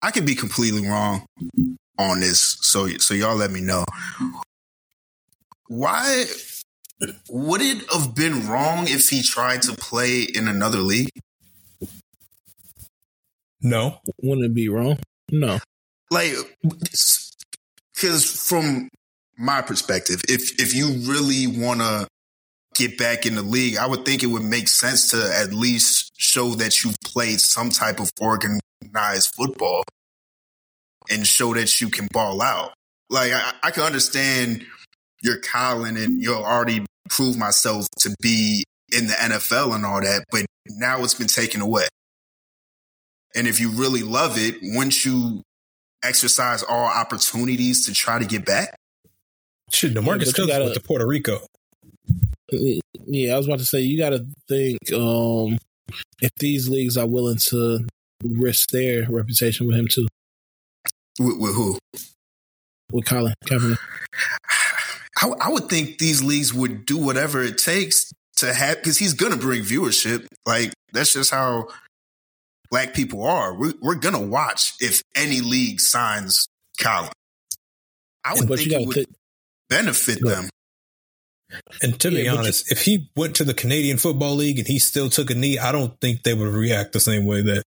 I could be completely wrong on this, so so y'all let me know. Why would it have been wrong if he tried to play in another league? No. Wouldn't it be wrong? No. Like, because from my perspective, if if you really want to get back in the league, I would think it would make sense to at least show that you've played some type of organized football and show that you can ball out. Like I, I can understand you're Colin and you'll already prove myself to be in the NFL and all that, but now it's been taken away. And if you really love it, wouldn't you exercise all opportunities to try to get back? Shit, DeMarcus Cousins gotta, went to Puerto Rico. Yeah, I was about to say you got to think um, if these leagues are willing to risk their reputation with him too. With, with who? With Colin Kaepernick. I, I would think these leagues would do whatever it takes to have because he's going to bring viewership. Like that's just how black people are. We're, we're going to watch if any league signs Colin. I would think it would th- benefit them. And to yeah, be honest, you, if he went to the Canadian Football League and he still took a knee, I don't think they would react the same way that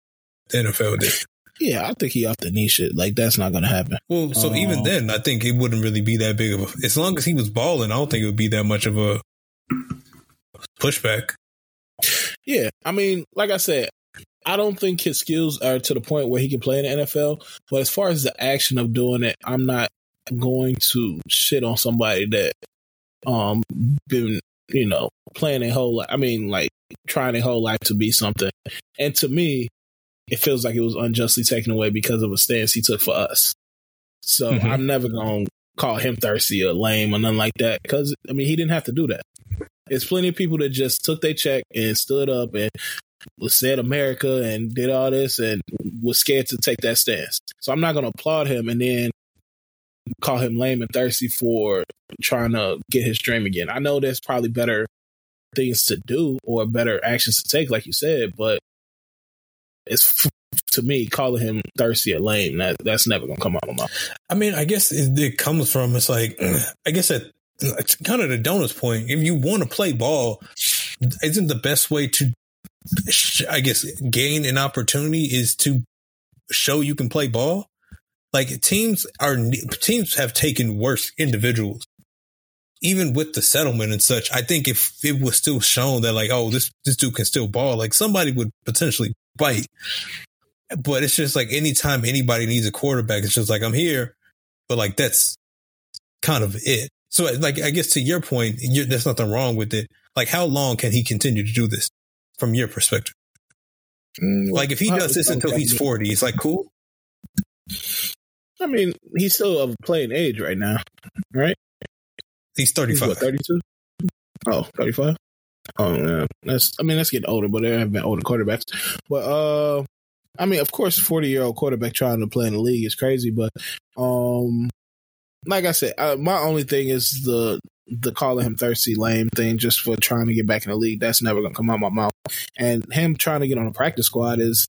the NFL did. Yeah, I think he off the knee shit. Like that's not gonna happen. Well, so um, even then, I think it wouldn't really be that big of a. As long as he was balling, I don't think it would be that much of a pushback. Yeah, I mean, like I said, I don't think his skills are to the point where he can play in the NFL. But as far as the action of doing it, I'm not going to shit on somebody that um been you know playing a whole life. I mean, like trying a whole life to be something. And to me, it feels like it was unjustly taken away because of a stance he took for us. So mm-hmm. I'm never going to call him thirsty or lame or nothing like that because, I mean, he didn't have to do that. There's plenty of people that just took their check and stood up and said America and did all this and was scared to take that stance. So I'm not going to applaud him and then call him lame and thirsty for trying to get his dream again. I know there's probably better things to do or better actions to take, like you said, but it's to me calling him thirsty or lame. That that's never gonna come out of my. I mean, I guess it, it comes from it's like I guess that kind of the Dona's point. If you want to play ball, isn't the best way to, I guess, gain an opportunity is to show you can play ball? Like teams are teams have taken worse individuals even with the settlement and such, I think if it was still shown that like, oh, this this dude can still ball, like somebody would potentially bite. But it's just like anytime anybody needs a quarterback, it's just like I'm here, but like that's kind of it. So like I guess to your point, there's nothing wrong with it. Like how long can he continue to do this from your perspective? Mm, like if he does this until he's 40, it's like cool. I mean, he's still of playing age right now, right? He's 35. He's 32? Oh, 35? Oh, yeah. That's, I mean, that's getting older, but there have been older quarterbacks. But, uh, I mean, of course, 40 year old quarterback trying to play in the league is crazy, but, um, like I said, uh, my only thing is the the calling him thirsty lame thing just for trying to get back in the league. That's never gonna come out my mouth. And him trying to get on a practice squad is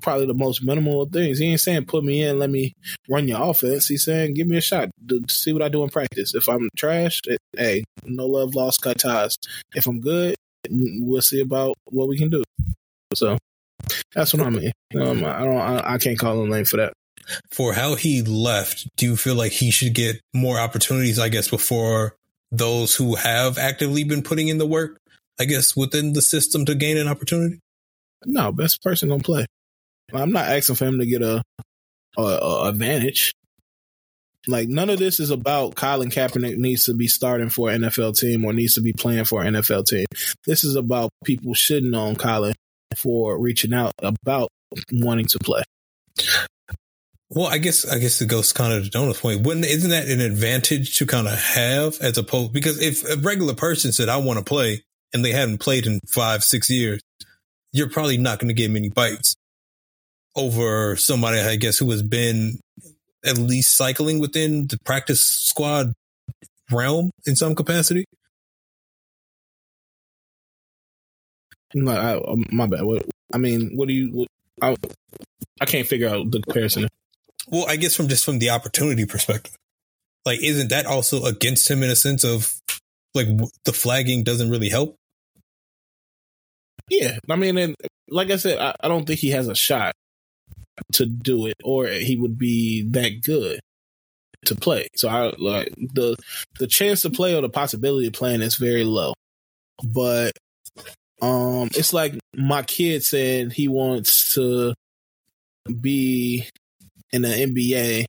probably the most minimal of things. He ain't saying put me in, let me run your offense. He's saying give me a shot to see what I do in practice. If I'm trash, it, hey, no love lost, cut ties. If I'm good, we'll see about what we can do. So that's what I mean. Um, I don't. I, I can't call him lame for that for how he left, do you feel like he should get more opportunities, I guess, before those who have actively been putting in the work, I guess, within the system to gain an opportunity? No, best person gonna play. I'm not asking for him to get a, a, a advantage. Like none of this is about Colin Kaepernick needs to be starting for an NFL team or needs to be playing for an NFL team. This is about people shitting on Colin for reaching out about wanting to play. Well, I guess I guess it goes kind of to Dona's point. Wouldn't isn't that an advantage to kind of have as opposed because if a regular person said I want to play and they haven't played in five six years, you're probably not going to get many bites over somebody I guess who has been at least cycling within the practice squad realm in some capacity. My, I, my bad. What, I mean, what do you? What, I, I can't figure out the comparison. Well, I guess from just from the opportunity perspective, like, isn't that also against him in a sense of like the flagging doesn't really help? Yeah, I mean, and like I said, I, I don't think he has a shot to do it, or he would be that good to play. So I like the the chance to play or the possibility of playing is very low. But um it's like my kid said he wants to be in the NBA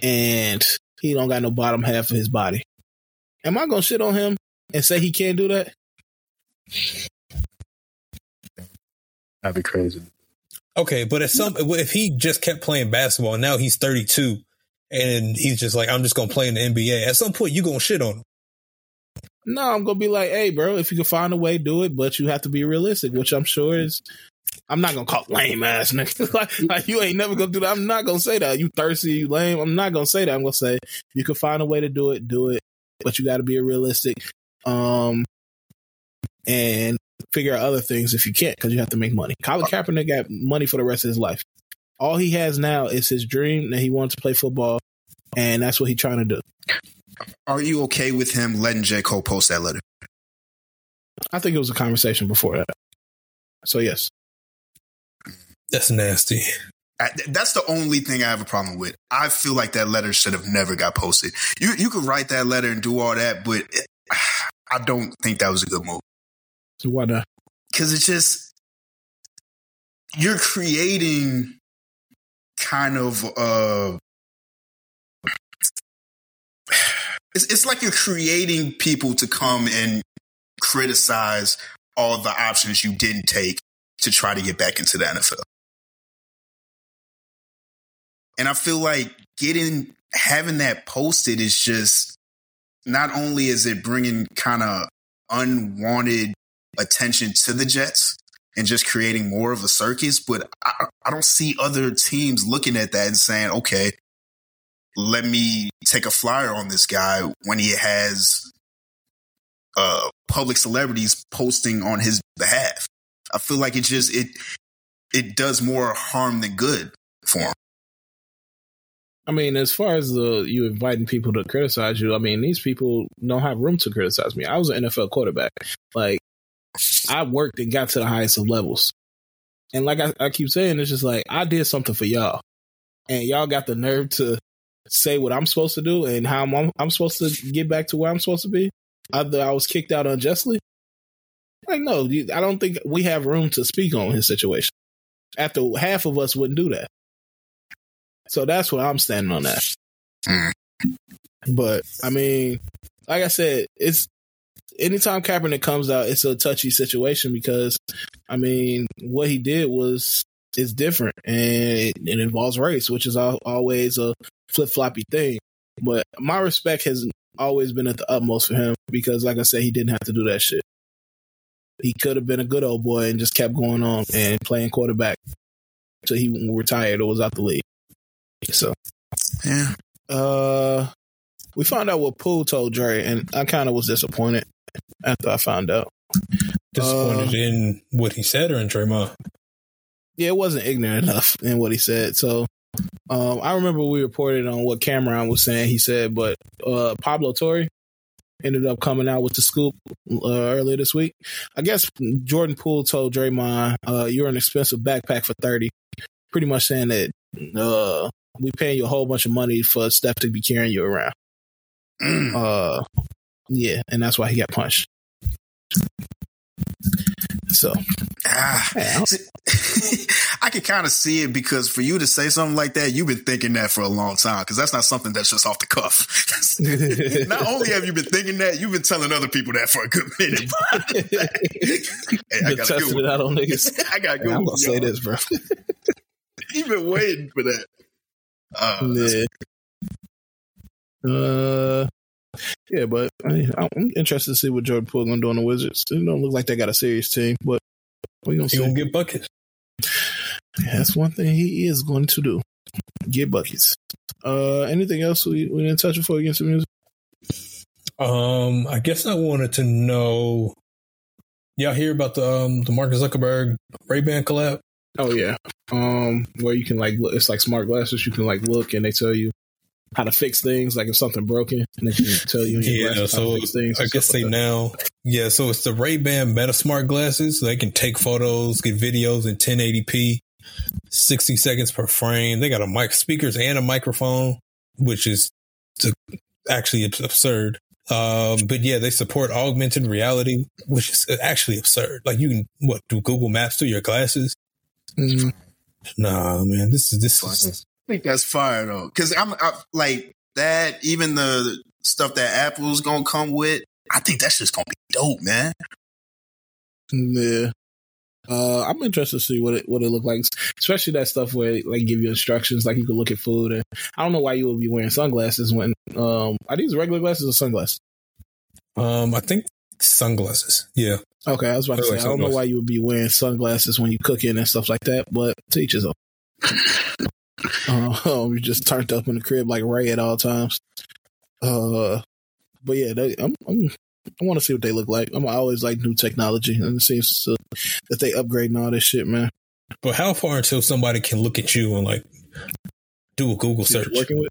and he don't got no bottom half of his body. Am I gonna shit on him and say he can't do that? That'd be crazy. Okay, but if some if he just kept playing basketball and now he's 32 and he's just like I'm just gonna play in the NBA, at some point you gonna shit on him. No, I'm gonna be like, hey, bro, if you can find a way, do it, but you have to be realistic, which I'm sure is I'm not gonna call lame ass nigga. like, like, you ain't never gonna do that. I'm not gonna say that. You thirsty, you lame. I'm not gonna say that. I'm gonna say you can find a way to do it, do it, but you got to be realistic. Um, and figure out other things if you can't because you have to make money. Colin Kaepernick got money for the rest of his life. All he has now is his dream that he wants to play football, and that's what he's trying to do. Are you okay with him letting J. Cole post that letter? I think it was a conversation before that. So yes. That's nasty. That's the only thing I have a problem with. I feel like that letter should have never got posted. You you could write that letter and do all that, but it, I don't think that was a good move. So why not? Because it's just you're creating kind of uh it's, it's like you're creating people to come and criticize all the options you didn't take to try to get back into the NFL. And I feel like getting having that posted is just not only is it bringing kind of unwanted attention to the Jets and just creating more of a circus, but I, I don't see other teams looking at that and saying, okay, let me take a flyer on this guy when he has uh, public celebrities posting on his behalf. I feel like it just it it does more harm than good for him. I mean, as far as the you inviting people to criticize you, I mean, these people don't have room to criticize me. I was an NFL quarterback. Like, I worked and got to the highest of levels. And like I, I keep saying, it's just like I did something for y'all, and y'all got the nerve to say what I'm supposed to do and how I'm, I'm supposed to get back to where I'm supposed to be. Either I was kicked out unjustly. Like, no, I don't think we have room to speak on his situation. After half of us wouldn't do that. So that's where I'm standing on that. Mm. But I mean, like I said, it's anytime Kaepernick comes out, it's a touchy situation because I mean, what he did was is different and it, it involves race, which is al- always a flip floppy thing. But my respect has always been at the utmost for him because, like I said, he didn't have to do that shit. He could have been a good old boy and just kept going on and playing quarterback until he retired or was out the league. So, Yeah. uh, we found out what Poole told Dre, and I kind of was disappointed after I found out. Disappointed Uh, in what he said or in Draymond. Yeah, it wasn't ignorant enough in what he said. So, um, I remember we reported on what Cameron was saying. He said, but uh, Pablo Torre ended up coming out with the scoop uh, earlier this week. I guess Jordan Poole told Draymond, uh, "You're an expensive backpack for 30." Pretty much saying that uh, we paying you a whole bunch of money for Steph to be carrying you around. Mm. Uh, yeah, and that's why he got punched. So, Ah. yeah, I can kind of see it because for you to say something like that, you've been thinking that for a long time because that's not something that's just off the cuff. not only have you been thinking that, you've been telling other people that for a good minute. hey, I got a good one. it out on niggas. I got a good I'm gonna say this, bro. You've been waiting for that. Uh, yeah. Uh, yeah, but I mean, I'm interested to see what Jordan Poole gonna do on the Wizards. It don't look like they got a serious team, but we gonna He see. gonna get buckets. That's one thing he is going to do: get buckets. Uh, anything else we, we didn't touch before we get to music? Um, I guess I wanted to know. Y'all hear about the um the Marcus Zuckerberg Ray Ban collab? Oh yeah, um, where you can like look, it's like smart glasses. You can like look and they tell you how to fix things. Like if something broken, and they can tell you your Yeah, so to fix things. I guess they like now, yeah. So it's the Ray Ban Meta Smart glasses. So they can take photos, get videos in 1080p, 60 seconds per frame. They got a mic, speakers, and a microphone, which is to, actually absurd. Um, but yeah, they support augmented reality, which is actually absurd. Like you can what do Google Maps through your glasses? Mhm. Nah, man, this is this is I think that's fire though, because I'm I, like that. Even the stuff that Apple's gonna come with, I think that's just gonna be dope, man. Yeah. Uh, I'm interested to see what it what it look like, especially that stuff where it, like give you instructions, like you can look at food. And I don't know why you would be wearing sunglasses when um are these regular glasses or sunglasses? um, I think sunglasses. Yeah, Okay, I was about to say like I don't know why you would be wearing sunglasses when you cooking and stuff like that, but teachers them. Uh, you just turned up in the crib like Ray at all times. Uh, but yeah, they, I'm, I'm I want to see what they look like. I'm I always like new technology, and it seems to, that they upgrading all this shit, man. but how far until somebody can look at you and like do a Google search? working with.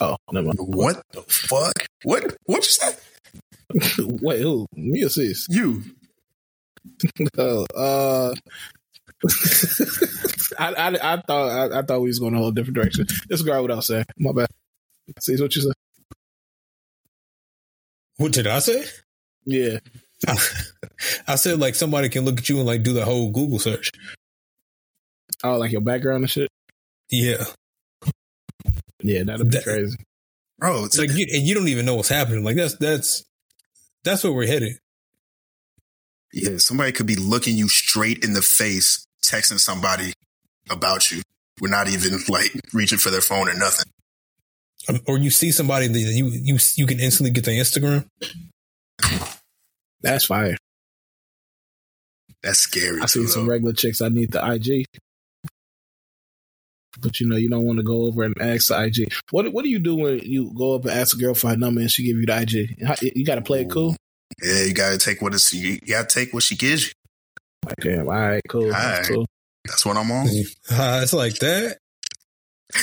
Oh, never mind. What the fuck? What? What you say? Wait, who? Me or sis? You? Uh, I, I, I thought I, I thought we was going a whole different direction. Disregard what I was saying. My bad. Sis, what you say? What did I say? Yeah. I said like somebody can look at you and like do the whole Google search. Oh, like your background and shit. Yeah, Yeah, that'd be That- crazy. Bro, it's it's like you and you don't even know what's happening. Like that's that's that's where we're headed. yeah, somebody could be looking you straight in the face, texting somebody about you. We're not even like reaching for their phone or nothing. Um, or you see somebody that you you you can instantly get their Instagram. That's fire. That's scary. I too, see some regular chicks. I need the IG. But you know, you don't want to go over and ask the IG. What What do you do when you go up and ask a girl for her number and she give you the IG? How- You got to play it cool. Yeah, you gotta take what it's. You gotta take what she gives you. Like, damn, all right, cool, that's All right. cool. That's what I'm on. Uh, it's like that.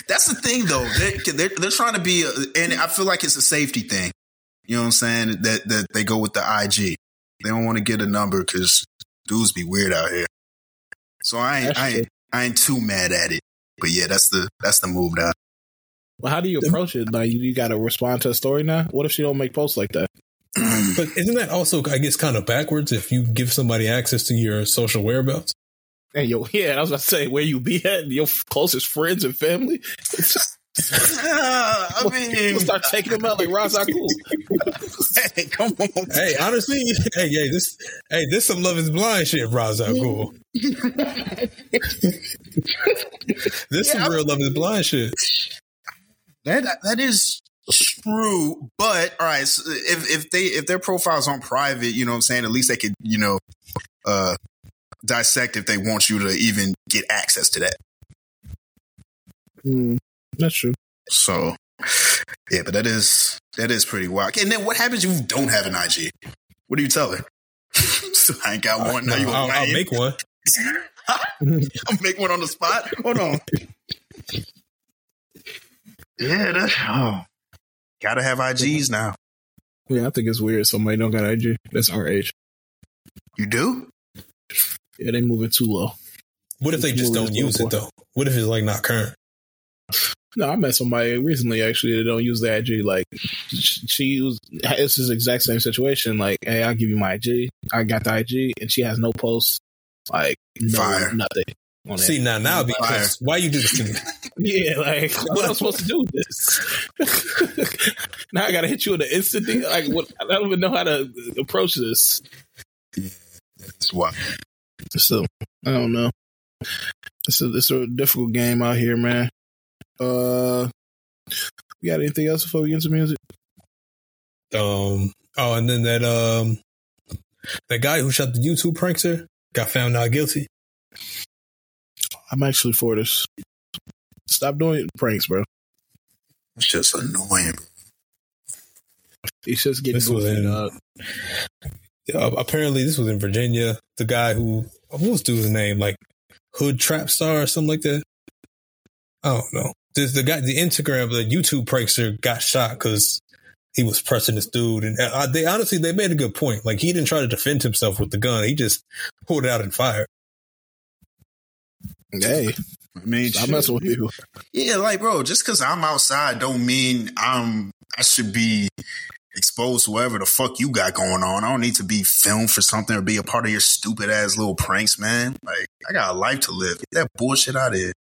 That's the thing, though. They're, they're, they're trying to be, a, and I feel like it's a safety thing. You know what I'm saying? That that they go with the IG. They don't want to get a number because dudes be weird out here. So I ain't, I ain't, I ain't too mad at it. But yeah, that's the that's the move now. Well, how do you approach it? Like, you got to respond to a story now. What if she don't make posts like that? But isn't that also, I guess, kind of backwards if you give somebody access to your social whereabouts? And yo, yeah, I was about to say where you be at, your closest friends and family. I mean, People start taking them out like Ross Cool. hey, come on. Hey, honestly, hey, hey, this, hey, this some love is blind shit, Raza. Cool. this some real love is blind shit. That that is true, but all right. So if if they if their profiles on private, you know what I'm saying. At least they could you know uh dissect if they want you to even get access to that. Mm, that's true. So yeah, but that is that is pretty wild. And then what happens if you don't have an IG? What do you tell her? so I ain't got one. Now you I'll, I'll make one. I'll make one on the spot. Hold on. Yeah, that's oh. Gotta have IGs now. Yeah, I think it's weird. Somebody don't got IG. That's our age. You do? Yeah, they moving too low. What if they just don't use it though? What if it's like not current? No, I met somebody recently actually that don't use the IG. Like she used it's this exact same situation. Like, hey, I'll give you my IG. I got the IG, and she has no posts. Like, no, Fire. nothing. On See now, now Fire. Why you do this to me? Yeah, like what am I supposed to do with this? now I gotta hit you with an instant thing. Like what? I don't even know how to approach this. That's why. So I don't know. It's a it's a difficult game out here, man. Uh, we got anything else before we get into music? Um. Oh, and then that um, that guy who shot the YouTube prankster got found not guilty. I'm actually for this. Stop doing pranks, bro. It's just annoying. It's just getting This was in- dog. Uh, apparently, this was in Virginia. The guy who what was dude's name? Like Hood Trap Star or something like that. I don't know. This the guy, the Instagram, the YouTube prankster got shot because he was pressing this dude, and uh, they honestly they made a good point. Like he didn't try to defend himself with the gun; he just pulled it out and fired. Hey, I mean, stop shit. messing with you. Yeah, like bro, just because I'm outside don't mean I'm I should be exposed to whatever the fuck you got going on. I don't need to be filmed for something or be a part of your stupid ass little pranks, man. Like I got a life to live. Get that bullshit out of here.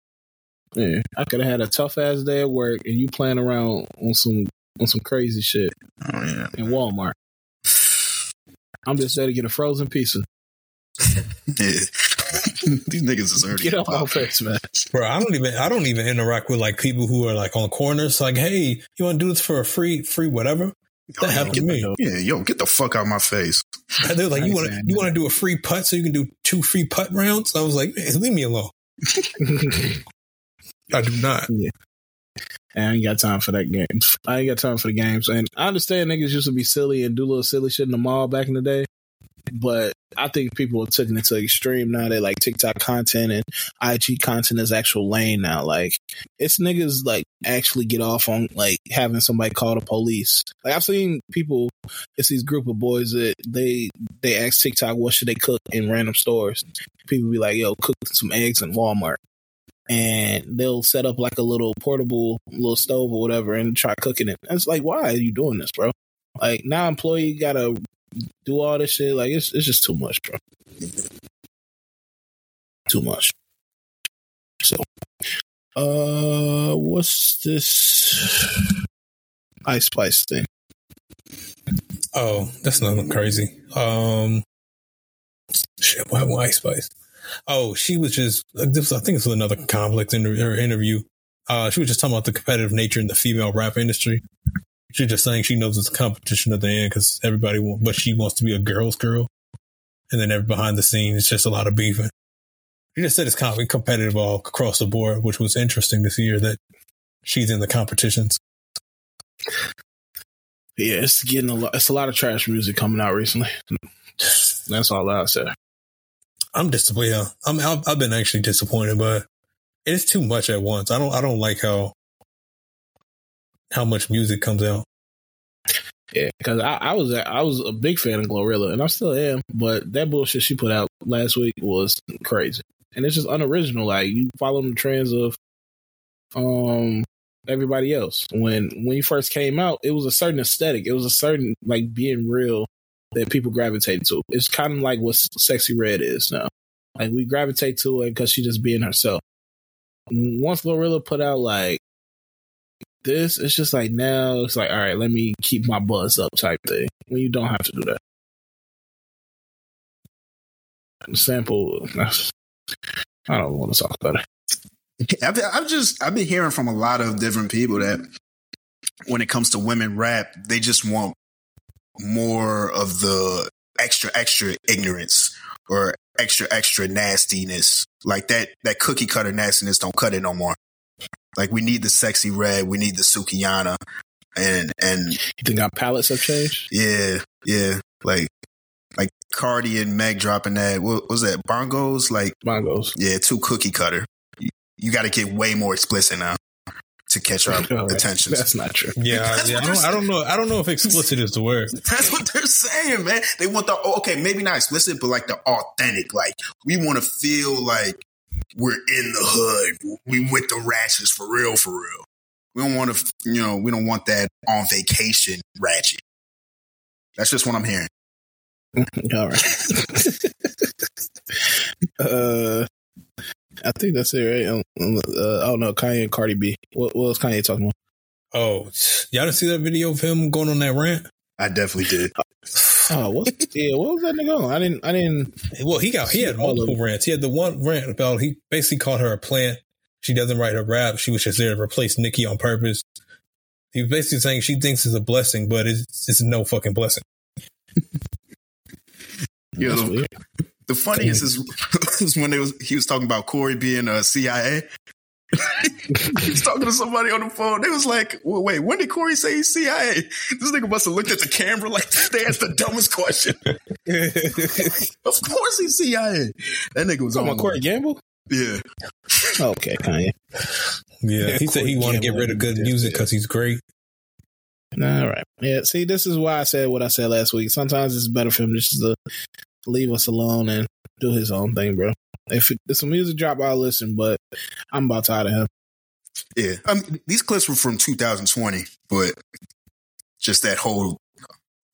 Yeah, I could have had a tough ass day at work, and you playing around on some on some crazy shit Oh yeah. in Walmart. I'm just there to get a frozen pizza. Yeah. These niggas is already Get off my face, man. Bro, I don't even I don't even interact with like people who are like on corners. Like, hey, you want to do this for a free free whatever? That happened to me. Yeah, yo, get the fuck out of my face. They're like, you want to you want to do a free putt so you can do two free putt rounds? I was like, leave me alone. I do not. Yeah, I ain't got time for that game. I ain't got time for the games. And I understand niggas used to be silly and do little silly shit in the mall back in the day. But I think people are taking it to extreme now. They like TikTok content and IG content is actual lane now. Like it's niggas like actually get off on like having somebody call the police. Like I've seen people, it's these group of boys that they they ask TikTok what should they cook in random stores. People be like, yo, cook some eggs in Walmart and they'll set up like a little portable little stove or whatever and try cooking it. And it's like, why are you doing this, bro? Like now employee gotta do all this shit. Like it's it's just too much, bro. Too much. So uh what's this ice spice thing? Oh, that's nothing crazy. Um, shit, why why Spice? Oh, she was just this. I think this was another complex in her interview. Uh, she was just talking about the competitive nature in the female rap industry. She's just saying she knows it's a competition at the end because everybody, want, but she wants to be a girl's girl, and then every behind the scenes, it's just a lot of beefing. She just said it's competitive all across the board, which was interesting to her that she's in the competitions. Yeah, it's getting a lot. It's a lot of trash music coming out recently. That's all I'll say. I'm disappointed. I'm, I've, been actually disappointed but it's too much at once. I don't I don't like how how much music comes out. Yeah, because I, I was I was a big fan of Glorilla, and I still am. But that bullshit she put out last week was crazy, and it's just unoriginal. Like you follow the trends of um everybody else. When when you first came out, it was a certain aesthetic. It was a certain like being real that people gravitate to. It's kind of like what Sexyy Red is now. Like we gravitate to it because she's just being herself. Once Glorilla put out like this, it's just like now it's like, all right, let me keep my buzz up type thing. When you don't have to do that. Sample, I don't want to talk about it. I've, I've just I've been hearing from a lot of different people that when it comes to women rap, they just want more of the extra extra ignorance or extra extra nastiness. Like that that cookie cutter nastiness don't cut it no more. Like we need the Sexyy Red, we need the Sukihana, and and You think our palettes have changed? yeah, yeah, like like Cardi and Meg dropping that. What was that? Bongos, like Bongos. yeah, too cookie cutter. You, you got to get way more explicit now to catch our Oh, attention. That's not true. Yeah, That's yeah I don't they're I don't know I don't know if explicit is the word. That's what they're saying, man. They want the oh, okay, maybe not explicit, but like the authentic. Like we want to feel like we're in the hood. We with the ratchets for real, for real. We don't want to, you know, we don't want that on vacation ratchet. That's just what I'm hearing. All right. uh, I think that's it, right? Um, um, uh, oh no, Kanye and Cardi B. What, what was Kanye talking about? Oh, y'all didn't see that video of him going on that rant? I definitely did. Oh, what? yeah, what was that nigga on? I didn't. I didn't. Well, he got he had All of multiple rants. He had the one rant about he basically called her a plant. She doesn't write her rap. She was just there to replace Nicki on purpose. He was basically saying she thinks it's a blessing, but it's it's no fucking blessing. You That's know, weird. The funniest is, is when it was he was talking about Corey being uh, a CIA. he was talking to somebody on the phone. They was like, well, "Wait, when did Corey say he's CIA?" This nigga must have looked at the camera like they asked the dumbest question. of course he's CIA. That nigga was Talking on about Corey Gamble. Yeah, Okay, Kanye. Yeah, he said he wanted to get rid of good music because he's great. All right. Yeah. See, this is why I said what I said last week. Sometimes it's better for him just to leave us alone and do his own thing, bro. If it, if some music drop, I'll listen. But I'm about tired of him. yeah. I mean, these clips were from 2020, but just that whole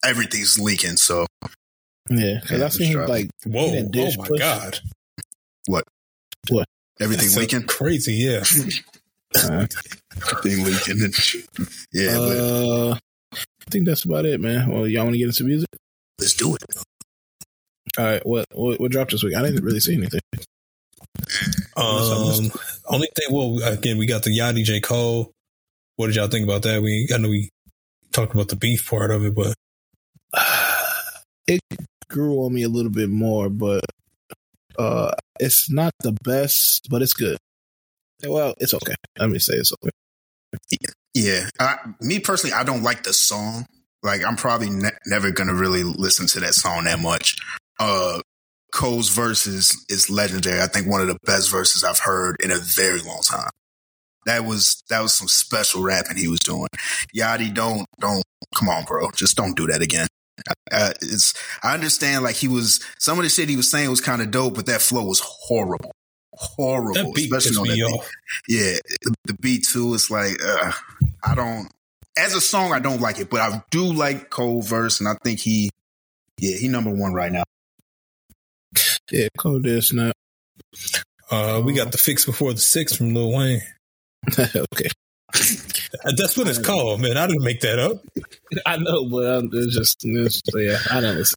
everything's leaking. So Yeah, because Yeah, I seen him like Whoa! He didn't dish Oh my push. god! What, what, everything That's leaking, crazy. Yeah. uh, everything leaking. yeah, but uh, I think that's about it, man. Well, y'all want to get into music? let's do it. All right. What what, what dropped this week? I didn't really see anything. Um, only thing. Well, again, we got the Yachty J Cole. What did y'all think about that? We I know we talked about the beef part of it, but it grew on me a little bit more, but uh, it's not the best, but it's good. Well, it's okay. Let me say it's okay. Yeah, I, me personally, I don't like the song. Like, I'm probably ne- never gonna really listen to that song that much. Uh, Cole's verses is legendary. I think one of the best verses I've heard in a very long time. That was that was some special rapping he was doing. Yachty, don't don't come on, bro. Just don't do that again. Uh, it's I understand like he was some of the shit he was saying was kind of dope, but that flow was horrible, horrible. that beat especially on that beat off. yeah, the, the beat too. It's like uh, I don't. As a song, I don't like it, but I do like Cole verse, and I think he, yeah, he number one right now. Yeah, Cole did snap. Uh, we got the fix before the six from Lil Wayne. okay, Uh, That's what it's called, man. I didn't make that up. I know, but um, it's just it's, yeah, I don't listen.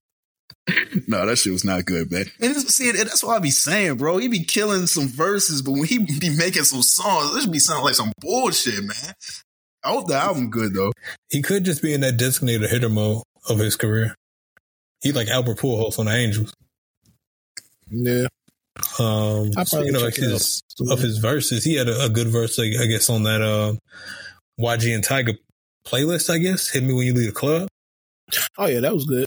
No, that shit was not good, man. And it's, see, and that's what I be saying, bro. He be killing some verses, but when he be making some songs, this be sounding like some bullshit, man. I hope the album good though. He could just be in that designated hitter mode of his career. He like Albert Pujols on the Angels. Yeah, Um, I'll so, you probably know, check like his, of his verses, he had a, a good verse, like, I guess, on that uh, YG and Tyga playlist. I guess hit me when you leave the club. Oh yeah, that was good.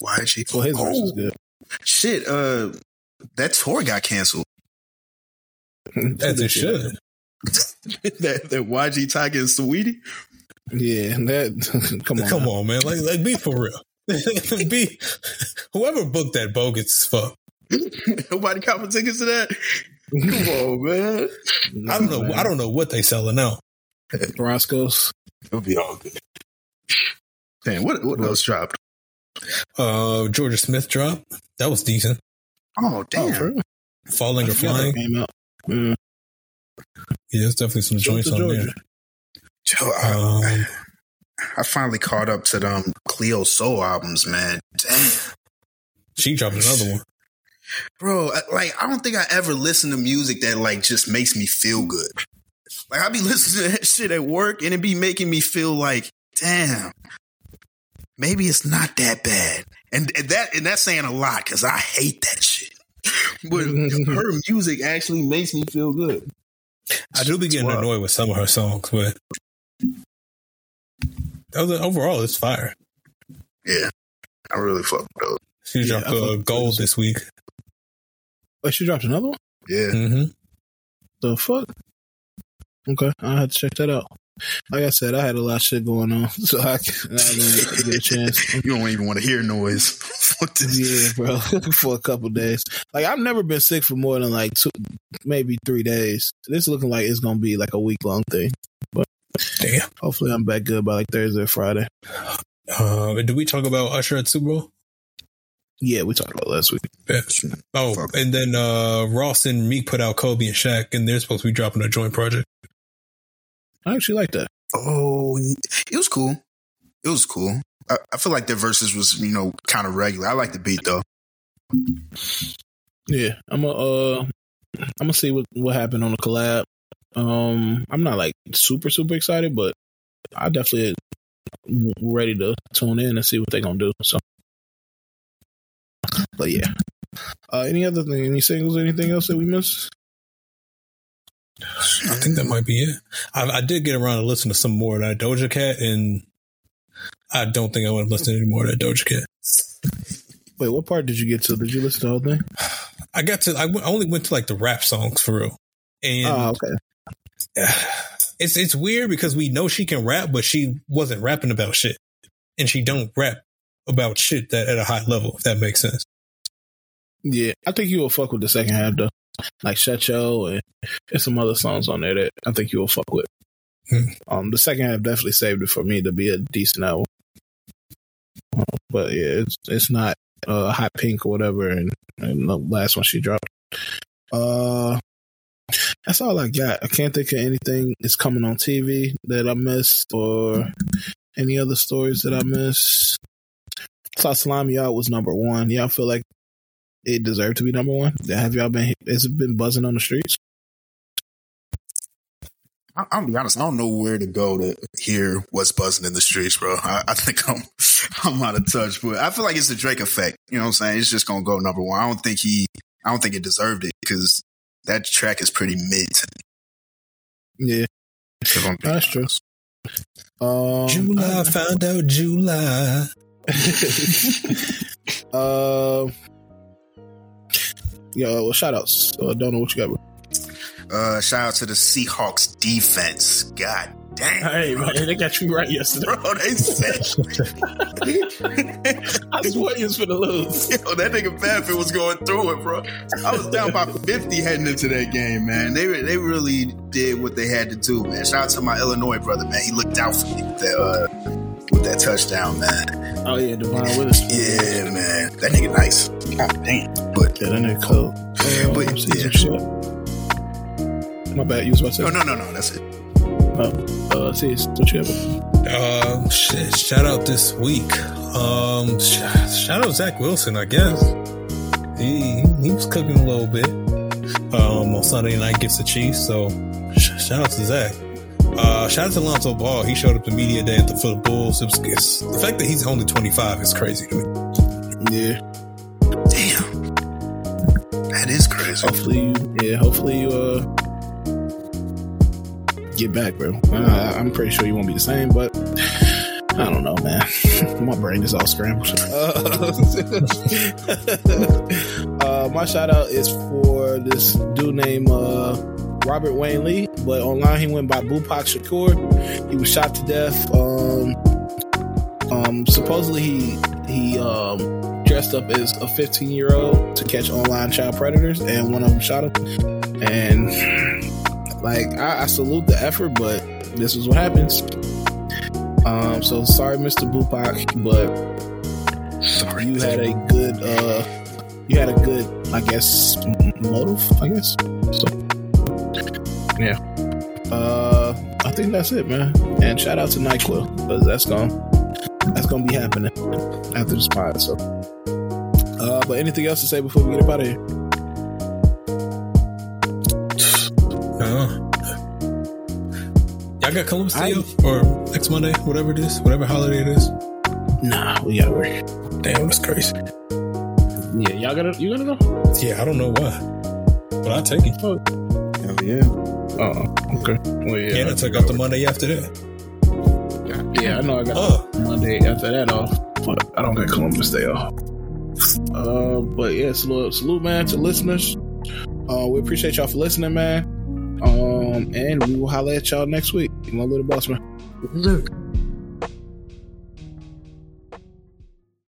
Why is she? Well, his verse was Oh, good. Shit, uh, that tour got canceled. As it should. that that YG Tyga and Saweetie. Yeah, that come on. Come on, man. Like, like be for real. be whoever booked that bogus as fuck. Nobody got tickets to that. Come on, man. I don't know. I don't know what they selling now. Roscoe's. It'll be all good. Damn, what what else dropped? Uh, Jorja Smith drop. That was decent. Oh Oh, damn! for real? Falling or I forgot that flying. Came out. Mm. Yeah, there's definitely some Shout joints on Georgia. there. Joe, I, Um, I finally caught up to them Cleo Sol albums, man. Damn, she dropped another one. bro. Like, I don't think I ever listen to music that like just makes me feel good. Like, I be listening to that shit at work, and it be making me feel like, damn, maybe it's not that bad. And, and that and that's saying a lot because I hate that shit. But her music actually makes me feel good. I do be getting Wow. annoyed with some of her songs, but other- overall, it's fire. Yeah, I really fuck with those. She Yeah, dropped I fuck uh, gold this week. Wait, she dropped another one. Yeah. hmm The fuck? Okay, I had to check that out. Like I said, I had a lot of shit going on, so I, I didn't get, get a chance. You don't even want to hear noise. Fuck this. Yeah, bro, for a couple days. Like I've never been sick for more than like two, maybe three days. This looking like it's gonna be like a week long thing. Damn. Hopefully, I'm back good by like Thursday or Friday. Uh, did we talk about Usher at Super Bowl? Yeah, we talked about it last week. Yeah. Oh, Fuck. and then uh, Ross and Meek put out Kobe and Shaq, and they're supposed to be dropping a joint project. I actually like that. Oh, it was cool. It was cool. I, I feel like their verses was, you know, kind of regular. I like the beat though. Yeah, I'm gonna uh, I'm gonna see what what happened on the collab. Um, I'm not like super super excited, but I definitely w- ready to tune in and see what they're gonna do. So, but yeah. Uh, any other thing? Any singles? Anything else that we missed? I think that might be it. I, I did get around to listen to some more of that Doja Cat, and I don't think I want to listen to any more of that Doja Cat. Wait, what part did you get to? Did you listen to the whole thing? I got to. I w- I only went to like the rap songs for real, and Oh, okay. it's it's weird because we know she can rap, but she wasn't rapping about shit, and she don't rap about shit that at a high level. If that makes sense. Yeah, I think you will fuck with the second half though, like Shut Yo and there's some other songs on there that I think you will fuck with. Hmm. Um, the second half definitely saved it for me to be a decent album. Uh, but yeah, it's it's not uh, hot pink or whatever, and, and the last one she dropped. Uh, that's all I got. I can't think of anything that's coming on TV that I missed or any other stories that I missed. Saw Y'all" was number one. Y'all feel like it deserved to be number one. Have y'all been? Has it been buzzing on the streets? I, I'll be honest. I don't know where to go to hear what's buzzing in the streets, bro. I, I think I'm I'm out of touch, but I feel like it's the Drake effect. You know what I'm saying? It's just gonna go number one. I don't think he. I don't think it deserved it because that track is pretty mid. Yeah, if I'm That's true. um, July found out July. uh, yeah. Well, shout outs. Uh, don't know what you got. bro. Uh, shout out to the Seahawks defense. God damn. Hey man, they got you right yesterday. Bro, they said, I swear you was the lose. yo, that nigga Baffin was going through it, bro. I was down by 50 heading into that game, man. They they really did what they had to do, man. Shout out to my Illinois brother, man. He looked out for me with that, uh, with that touchdown, man. Oh yeah, Devon Willis. Yeah, man. That nigga nice. God damn. But Yeah, that nigga cold. Uh, But, I'm seeing yeah. some shit. My bad. You was about to say. no, no, no, no. That's it. Uh, see, what you have? Um, shit, shout out this week. Um, sh- shout out Zach Wilson, I guess. He he was cooking a little bit. Um, on Sunday night against the Chiefs. So sh- shout out to Zach. Uh, shout out to Lonzo Ball. He showed up to media day at the for the Bulls. It was, it's, the fact that he's only 25 is crazy to me. Yeah. Damn. That is crazy. Hopefully, you, yeah. Hopefully, you uh get back, bro. Uh, I'm pretty sure you won't be the same, but I don't know, man. my brain is all scrambled. Uh, uh, my shout out is for this dude named uh, Robert Wayne Lee, but online he went by Bupak Shakur. He was shot to death. Um, um, supposedly he he um, dressed up as a 15 year old to catch online child predators, and one of them shot him. And like I, I salute the effort, but this is what happens. Um, so sorry, Mr. Bupak, but Sorry. you had a good uh you had a good i guess motive i guess so yeah uh i think that's it man and shout out to nyquil because that's gonna that's gonna be happening after this pod so uh but anything else to say before we get up out of here Uh, y'all got Columbus Day I- off? or next Monday, whatever it is, whatever holiday it is. nah we gotta work Damn, that's crazy. yeah y'all gotta you gotta go Yeah, I don't know why, but I take it. Hell yeah. oh okay well yeah Yeah, and I took off the Monday after that. yeah i know i got Oh, Monday after that off, but I don't get Columbus Day off. Uh, but yeah, salute, salute, man, to listeners. Uh, we appreciate y'all for listening, man. Um, and we will holler at y'all next week. My little boss, man.